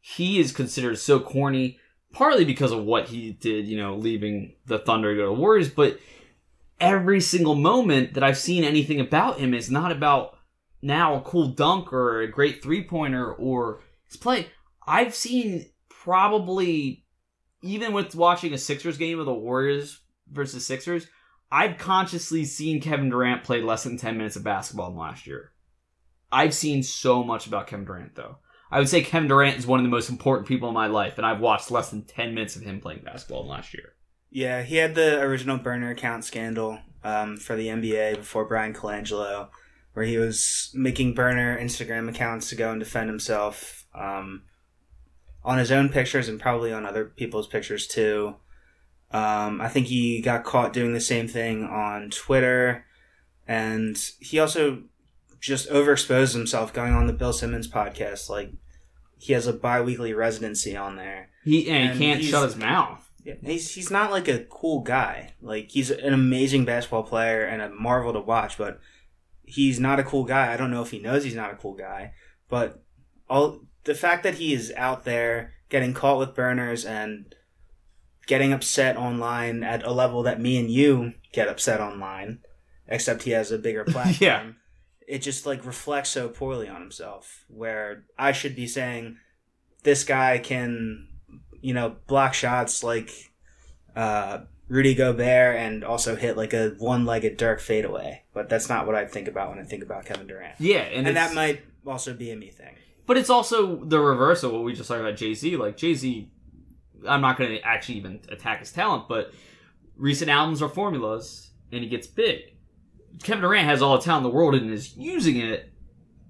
[SPEAKER 2] he is considered so corny, partly because of what he did, you know, leaving the Thunder to go to the Warriors, but every single moment that I've seen anything about him is not about now a cool dunk or a great three pointer or his play. I've seen probably, even with watching a Sixers game of the Warriors versus Sixers, I've consciously seen Kevin Durant play less than 10 minutes of basketball in last year. I've seen so much about Kevin Durant, though. I would say Kevin Durant is one of the most important people in my life, and I've watched less than 10 minutes of him playing basketball in last year.
[SPEAKER 3] Yeah, he had the original burner account scandal um, for the NBA before Bryan Colangelo, where he was making burner Instagram accounts to go and defend himself um, on his own pictures and probably on other people's pictures too. Um, I think he got caught doing the same thing on Twitter, and he also just overexposed himself going on the Bill Simmons podcast. Like he has a bi-weekly residency on there.
[SPEAKER 2] He and,
[SPEAKER 3] And
[SPEAKER 2] he can't shut his mouth.
[SPEAKER 3] He's he's not like a cool guy. Like he's an amazing basketball player and a marvel to watch, but he's not a cool guy. I don't know if he knows he's not a cool guy, but all the fact that he is out there getting caught with burners and getting upset online at a level that me and you get upset online, except he has a bigger <laughs> platform.
[SPEAKER 2] Yeah.
[SPEAKER 3] It just like reflects so poorly on himself. Where I should be saying, this guy can, you know, block shots like uh, Rudy Gobert and also hit like a one-legged Dirk fadeaway. But that's not what I think about when I think about Kevin Durant.
[SPEAKER 2] Yeah, and,
[SPEAKER 3] And that might also be a me thing.
[SPEAKER 2] But it's also the reverse of what we just talked about Jay Z. Like Jay Z, I'm not going to actually even attack his talent, but recent albums are formulas, and he gets big. Kevin Durant has all the talent in the world and is using it,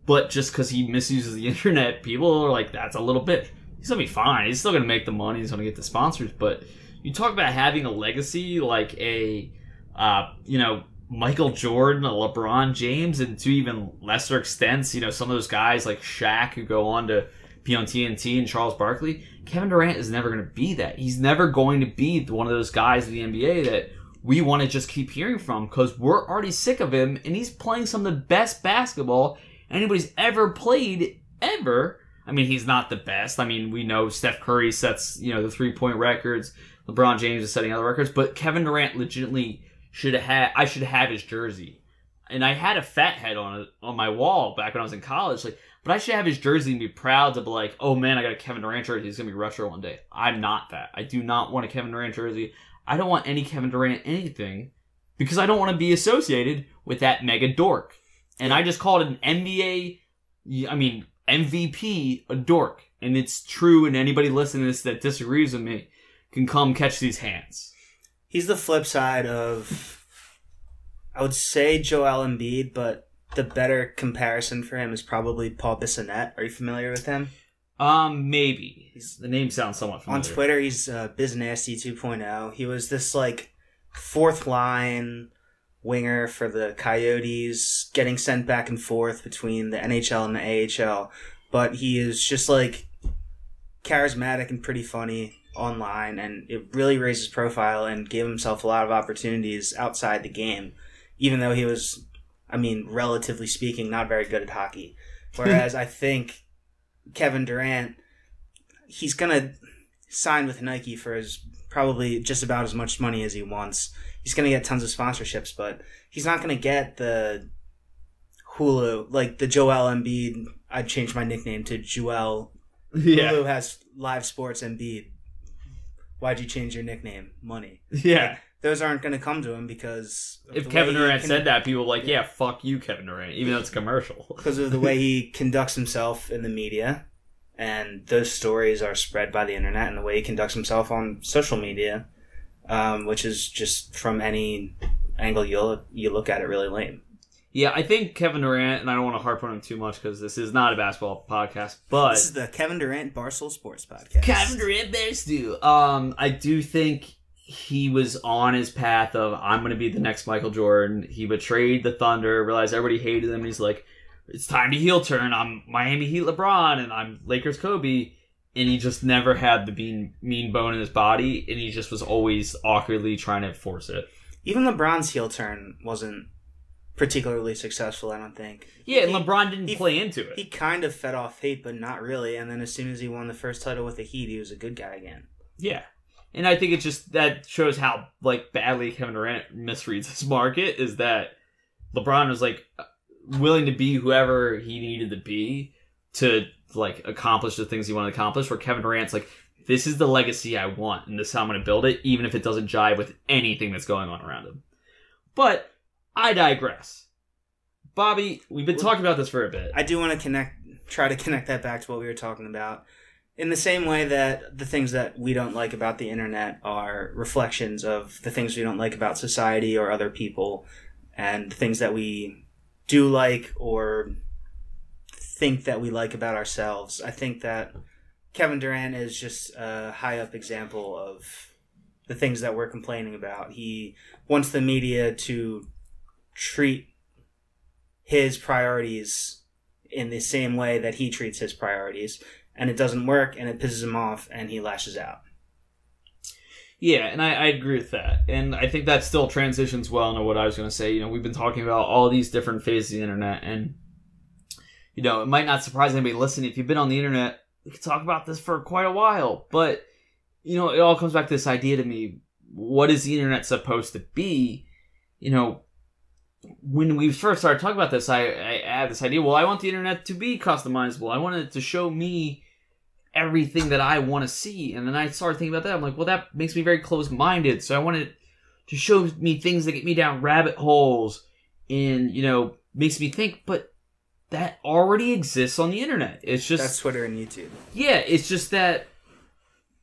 [SPEAKER 2] but just because he misuses the <laughs> internet, people are like, "That's a little bit." He's gonna be fine. He's still gonna make the money. He's gonna get the sponsors. But you talk about having a legacy like a, uh, you know, Michael Jordan, a LeBron James, and to even lesser extents, you know, some of those guys like Shaq who go on to be on TNT and Charles Barkley. Kevin Durant is never going to be that. He's never going to be one of those guys in the NBA that we want to just keep hearing from because we're already sick of him and he's playing some of the best basketball anybody's ever played ever. I mean, he's not the best. I mean, we know Steph Curry sets, you know, the three point records. LeBron James is setting other records, but Kevin Durant legitimately should have had, I should have his jersey. And I had a fat head on on my wall back when I was in college. Like, but I should have his jersey and be proud to be like, oh man, I got a Kevin Durant jersey. He's gonna be retro one day. I'm not that. I do not want a Kevin Durant jersey. I don't want any Kevin Durant anything because I don't want to be associated with that mega dork. And I just called an NBA, I mean MVP, a dork. And it's true. And anybody listening to this that disagrees with me can come catch these hands.
[SPEAKER 3] He's the flip side of, I would say Joel Embiid, but the better comparison for him is probably Paul Bissonnette. Are you familiar with him?
[SPEAKER 2] Um, maybe the name sounds somewhat familiar.
[SPEAKER 3] On Twitter, he's uh, Biznasty 2.0. He was this like fourth line winger for the Coyotes, getting sent back and forth between the NHL and the AHL. But he is just like charismatic and pretty funny online, and it really raised his profile and gave himself a lot of opportunities outside the game, even though he was, I mean, relatively speaking, not very good at hockey. Whereas <laughs> I think Kevin Durant, he's gonna sign with Nike for his probably just about as much money as he wants. He's gonna get tons of sponsorships, but he's not gonna get the Hulu like the Joel Embiid. I'd change my nickname to Joel.
[SPEAKER 2] yeah,
[SPEAKER 3] Hulu has live sports Embiid. Why'd you change your nickname? Money.
[SPEAKER 2] yeah.
[SPEAKER 3] Those aren't gonna come to him because
[SPEAKER 2] If Kevin Durant said that, people were like, yeah, fuck you, Kevin Durant, even though it's commercial. <laughs>
[SPEAKER 3] because of the way he <laughs> conducts himself in the media, and those stories are spread by the internet, and the way he conducts himself on social media, um, which is just from any angle you look, you look at it really lame.
[SPEAKER 2] Yeah, I think Kevin Durant, and I don't want to harp on him too much because this is not a basketball podcast, but
[SPEAKER 3] This is the Kevin Durant Barstool Sports Podcast.
[SPEAKER 2] Kevin Durant bears do. Um, I do think he was on his path of I'm going to be the next Michael Jordan. He betrayed the Thunder, realized everybody hated him, and he's like, it's time to heel turn. I'm Miami Heat LeBron, and I'm Lakers Kobe. And he just never had the mean mean bone in his body, and he just was always awkwardly trying to force it.
[SPEAKER 3] Even LeBron's heel turn wasn't particularly successful. I don't think.
[SPEAKER 2] Yeah, and
[SPEAKER 3] He-
[SPEAKER 2] LeBron didn't
[SPEAKER 3] he-
[SPEAKER 2] play into it.
[SPEAKER 3] He kind of fed off hate, but not really. And then as soon as he won the first title with the Heat, he was a good guy again.
[SPEAKER 2] Yeah. And I think it just that shows how like badly Kevin Durant misreads his market is that LeBron was like willing to be whoever he needed to be to like accomplish the things he wanted to accomplish where Kevin Durant's like this is the legacy I want and this is how I'm going to build it even if it doesn't jive with anything that's going on around him. But I digress. Bobby, we've been talking about this for a bit.
[SPEAKER 3] I do want to connect, try to connect that back to what we were talking about. In the same way that the things that we don't like about the internet are reflections of the things we don't like about society or other people, and the things that we do like or think that we like about ourselves. I think that Kevin Durant is just a high up example of the things that we're complaining about. He wants the media to treat his priorities in the same way that he treats his priorities and it doesn't work and it pisses him off and he lashes out
[SPEAKER 2] Yeah, and I, I agree with that. And I think that still transitions well into what I was going to say. You know, we've been talking about all these different phases of the internet, and, you know, it might not surprise anybody listening. If you've been on the internet, we could talk about this for quite a while. But, you know, it all comes back to this idea to me what is the internet supposed to be? You know, when we first started talking about this, I, I had this idea. Well, I want the internet to be customizable. I want it to show me everything that I want to see. And then I started thinking about that. I'm like, well, that makes me very close minded. So I wanted to show me things that get me down rabbit holes and, you know, makes me think, but that already exists on the internet. It's just.
[SPEAKER 3] That's Twitter and YouTube.
[SPEAKER 2] Yeah, it's just that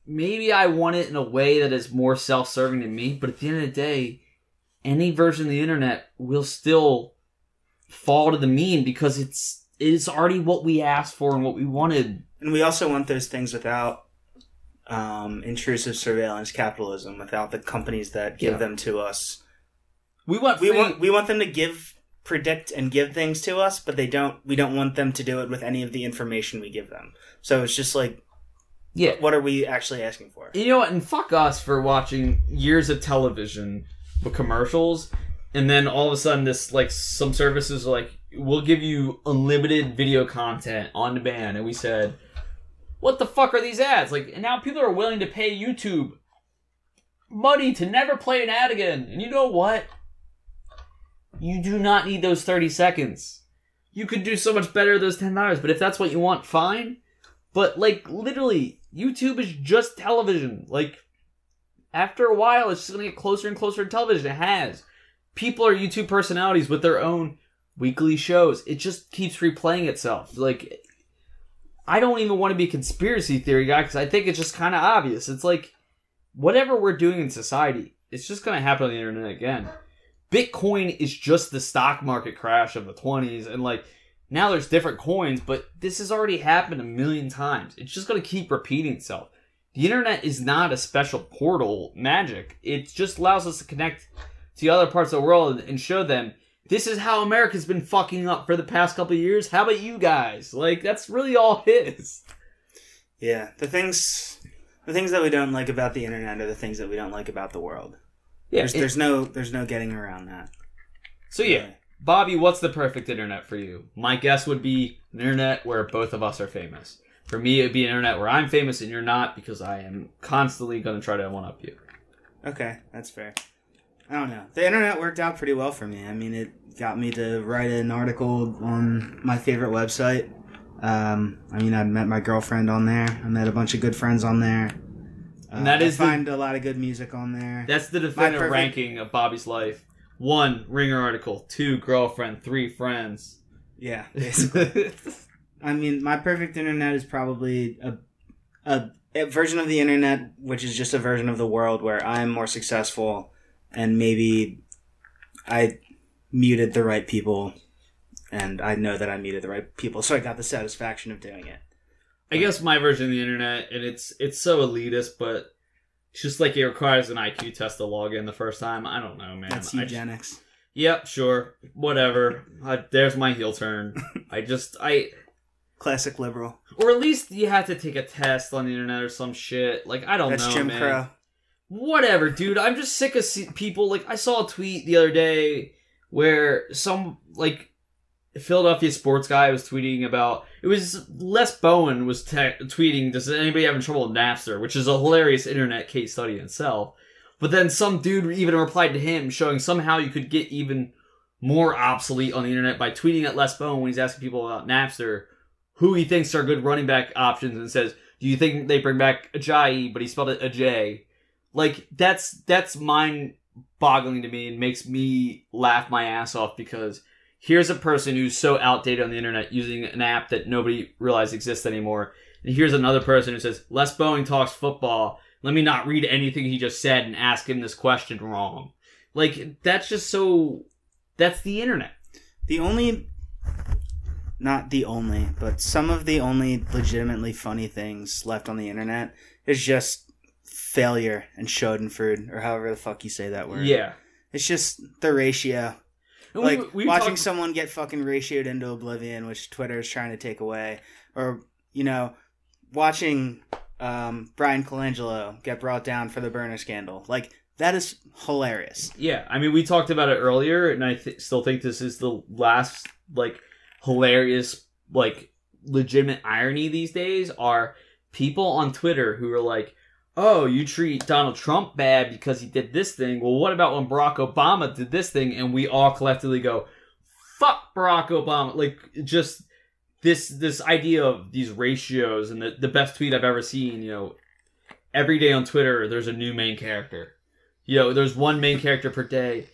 [SPEAKER 2] maybe I want it in a way that is more self serving to me, but at the end of the day, any version of the internet will still fall to the mean because it's it's already what we asked for and what we wanted.
[SPEAKER 3] And we also want those things without um, intrusive surveillance capitalism, without the companies that give
[SPEAKER 2] Yeah.
[SPEAKER 3] them to us.
[SPEAKER 2] We want
[SPEAKER 3] We want we want them to give, predict, and give things to us, but they don't. We don't want them to do it with any of the information we give them. So it's just like,
[SPEAKER 2] yeah.
[SPEAKER 3] what are we actually asking for?
[SPEAKER 2] You know what? And fuck us for watching years of television with commercials, and then all of a sudden, this like some services are like, we'll give you unlimited video content on demand, and we said, what the fuck are these ads? Like, and now people are willing to pay YouTube money to never play an ad again. And you know what? You do not need those thirty seconds. You could do so much better those ten dollars. But if that's what you want, fine. But like literally, YouTube is just television. Like after a while, it's just gonna get closer and closer to television. It has. People are YouTube personalities with their own weekly shows. It just keeps replaying itself. Like I don't even want to be a conspiracy theory guy because I think it's just kind of obvious. It's like whatever we're doing in society, it's just gonna happen on the internet again. Bitcoin is just the stock market crash of the 20s and like now there's different coins, but this has already happened a million times. It's just going to keep repeating itself. The internet is not a special portal magic. It just allows us to connect to other parts of the world and show them this is how America's been fucking up for the past couple years. How about you guys? Like that's really all it is.
[SPEAKER 3] Yeah, the things, the things that we don't like about the internet are the things that we don't like about the world.
[SPEAKER 2] Yeah.
[SPEAKER 3] There's,
[SPEAKER 2] it-
[SPEAKER 3] there's no, there's no getting around that.
[SPEAKER 2] so yeah, Bobby, what's the perfect internet for you? My guess would be an internet where both of us are famous. For me, it would be an internet where I'm famous and you're not because I am constantly going to try to one up you.
[SPEAKER 3] Okay, that's fair. I don't know. The internet worked out pretty well for me. I mean, it got me to write an article on my favorite website. Um, I mean, I met my girlfriend on there. I met a bunch of good friends on there. Uh,
[SPEAKER 2] And that
[SPEAKER 3] I
[SPEAKER 2] is the-
[SPEAKER 3] find a lot of good music on there.
[SPEAKER 2] That's the definitive
[SPEAKER 3] perfect-
[SPEAKER 2] ranking of Bobby's life. One, Ringer article. Two, girlfriend. Three, friends.
[SPEAKER 3] yeah, basically. <laughs> I mean, my perfect internet is probably a, a a version of the internet which is just a version of the world where I'm more successful and maybe I muted the right people and I know that I muted the right people, so I got the satisfaction of doing it.
[SPEAKER 2] I guess my version of the internet, and it's it's so elitist, but it's just like it requires an IQ test to log in the first time. I don't know, man.
[SPEAKER 3] That's
[SPEAKER 2] I just-
[SPEAKER 3] eugenics.
[SPEAKER 2] yep, sure, whatever. I, there's my heel turn. <laughs> I just I,
[SPEAKER 3] Classic liberal.
[SPEAKER 2] or at least you have to take a test on the internet or some shit. Like I don't
[SPEAKER 3] That's
[SPEAKER 2] know,
[SPEAKER 3] Jim
[SPEAKER 2] man.
[SPEAKER 3] Crow.
[SPEAKER 2] whatever, dude. I'm just sick of see- people. Like, I saw a tweet the other day where some like Philadelphia sports guy was tweeting about. It was Les Bowen was te- tweeting. Does anybody having trouble with Napster? Which is a hilarious internet case study in itself. But then some dude even replied to him, showing somehow you could get even more obsolete on the internet by tweeting at Les Bowen when he's asking people about Napster who he thinks are good running back options and says, "Do you think they bring back Ajayi, but he spelled it Ajay?" Like that's that's mind boggling to me and makes me laugh my ass off because here's a person who's so outdated on the internet using an app that nobody realized exists anymore. And here's another person who says, Les Bowen talks football. Let me not read anything he just said and ask him this question wrong. Like, that's just so. That's the internet.
[SPEAKER 3] The only, not the only, but some of the only legitimately funny things left on the internet is just failure and schadenfreude, or however the fuck you say that word.
[SPEAKER 2] Yeah.
[SPEAKER 3] It's just the ratio.
[SPEAKER 2] And
[SPEAKER 3] like
[SPEAKER 2] we- we
[SPEAKER 3] watching someone get fucking ratioed into oblivion, which Twitter is trying to take away, or you know, watching um, Bryan Colangelo get brought down for the burner scandal. Like that is hilarious.
[SPEAKER 2] Yeah, I mean, we talked about it earlier, and I th- still think this is the last like hilarious, like legitimate irony these days are people on Twitter who are like, "Oh, you treat Donald Trump bad because he did this thing. Well, what about when Barack Obama did this thing?" And we all collectively go, "Fuck Barack Obama!" Like just this this idea of these ratios and the the best tweet I've ever seen. You know, every day on Twitter, there's a new main character you know, there's one main character per day.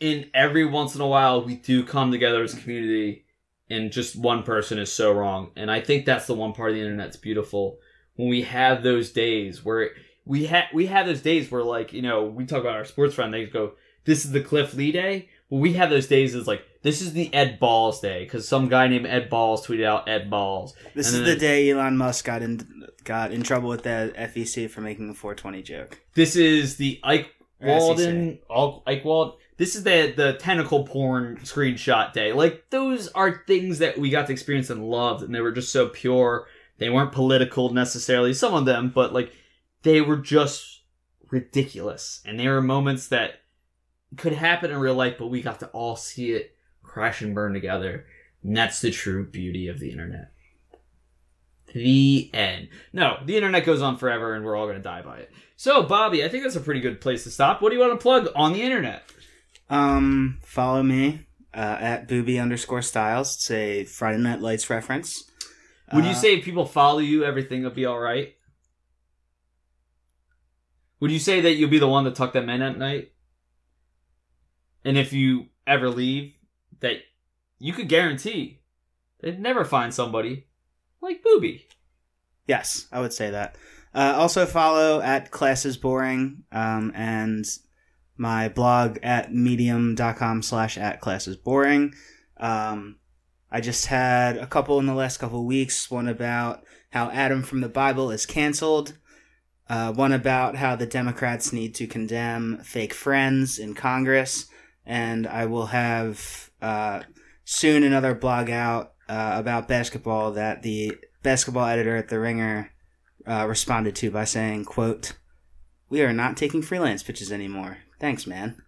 [SPEAKER 2] And every once in a while, we do come together as a community, and just one person is so wrong. And I think that's the one part of the internet that's beautiful when we have those days where we have we have those days where like you know we talk about our sports friend they go this is the Cliff Lee day. Well, we have those days as like this is the Ed Balls day because some guy named Ed Balls tweeted out Ed Balls.
[SPEAKER 3] This is the day Elon Musk got in got in trouble with the FEC for making a 420 joke.
[SPEAKER 2] This is the Ike
[SPEAKER 3] Or as he
[SPEAKER 2] Walden, Al- Ike Wald. This is the the tentacle porn screenshot day. Like those are things that we got to experience and loved, and they were just so pure. They weren't political necessarily, some of them, but like they were just ridiculous, and they were moments that could happen in real life, but we got to all see it crash and burn together. And that's the true beauty of the internet. The end. No, the internet goes on forever and we're all going to die by it. So, Bobby, I think that's a pretty good place to stop. What do you want to plug on the internet?
[SPEAKER 3] Um, follow me uh, at booby underscore styles. It's a Friday Night Lights reference.
[SPEAKER 2] Would you
[SPEAKER 3] Uh,
[SPEAKER 2] say if people follow you, everything will be all right? Would you say that you'll be the one to tuck them in at night? And if you ever leave, that you could guarantee they'd never find somebody like Booby.
[SPEAKER 3] Yes, I would say that. Uh, also follow at classes boring um, and my blog at medium.com slash at classes boring. Um, I just had a couple in the last couple of weeks. One about how Adam from the Bible is canceled. Uh, one about how the Democrats need to condemn fake friends in Congress. And I will have uh, soon another blog out uh, about basketball that the basketball editor at The Ringer uh, responded to by saying, quote, We are not taking freelance pitches anymore. Thanks, man.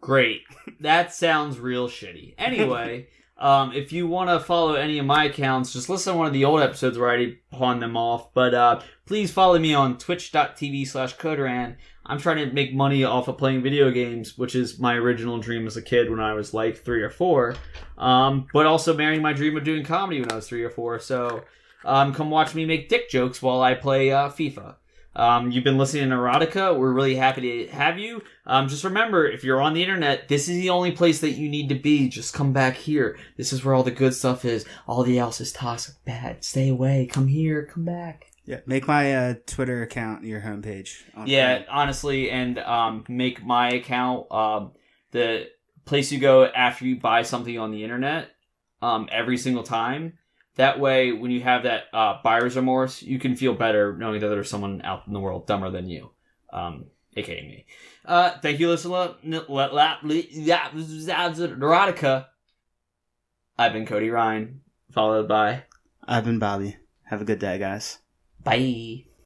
[SPEAKER 2] Great. That sounds real shitty. Anyway, <laughs> um, if you want to follow any of my accounts, just listen to one of the old episodes where I already pawned them off. But uh, please follow me on twitch.tv slash Coderan. I'm trying to make money off of playing video games, which is my original dream as a kid when I was like three or four. Um, but also marrying my dream of doing comedy when I was three or four. So um, come watch me make dick jokes while I play uh, FIFA. Um, you've been listening to Erotica. We're really happy to have you. Um, just remember, if you're on the internet, this is the only place that you need to be. Just come back here. This is where all the good stuff is. All the else is toxic, bad. Stay away. Come here. Come back.
[SPEAKER 3] Yeah, make my uh, Twitter account your homepage.
[SPEAKER 2] Yeah, honestly, and um, make my account um, the place you go after you buy something on the internet um, every single time. That way, when you have that uh, buyer's remorse, you can feel better knowing that there's someone out in the world dumber than you, um, aka me. Uh, thank you, listener. Neurotica. I've been Cody Ryan, followed by
[SPEAKER 3] I've been Bobby. Have a good day, guys.
[SPEAKER 2] Bye.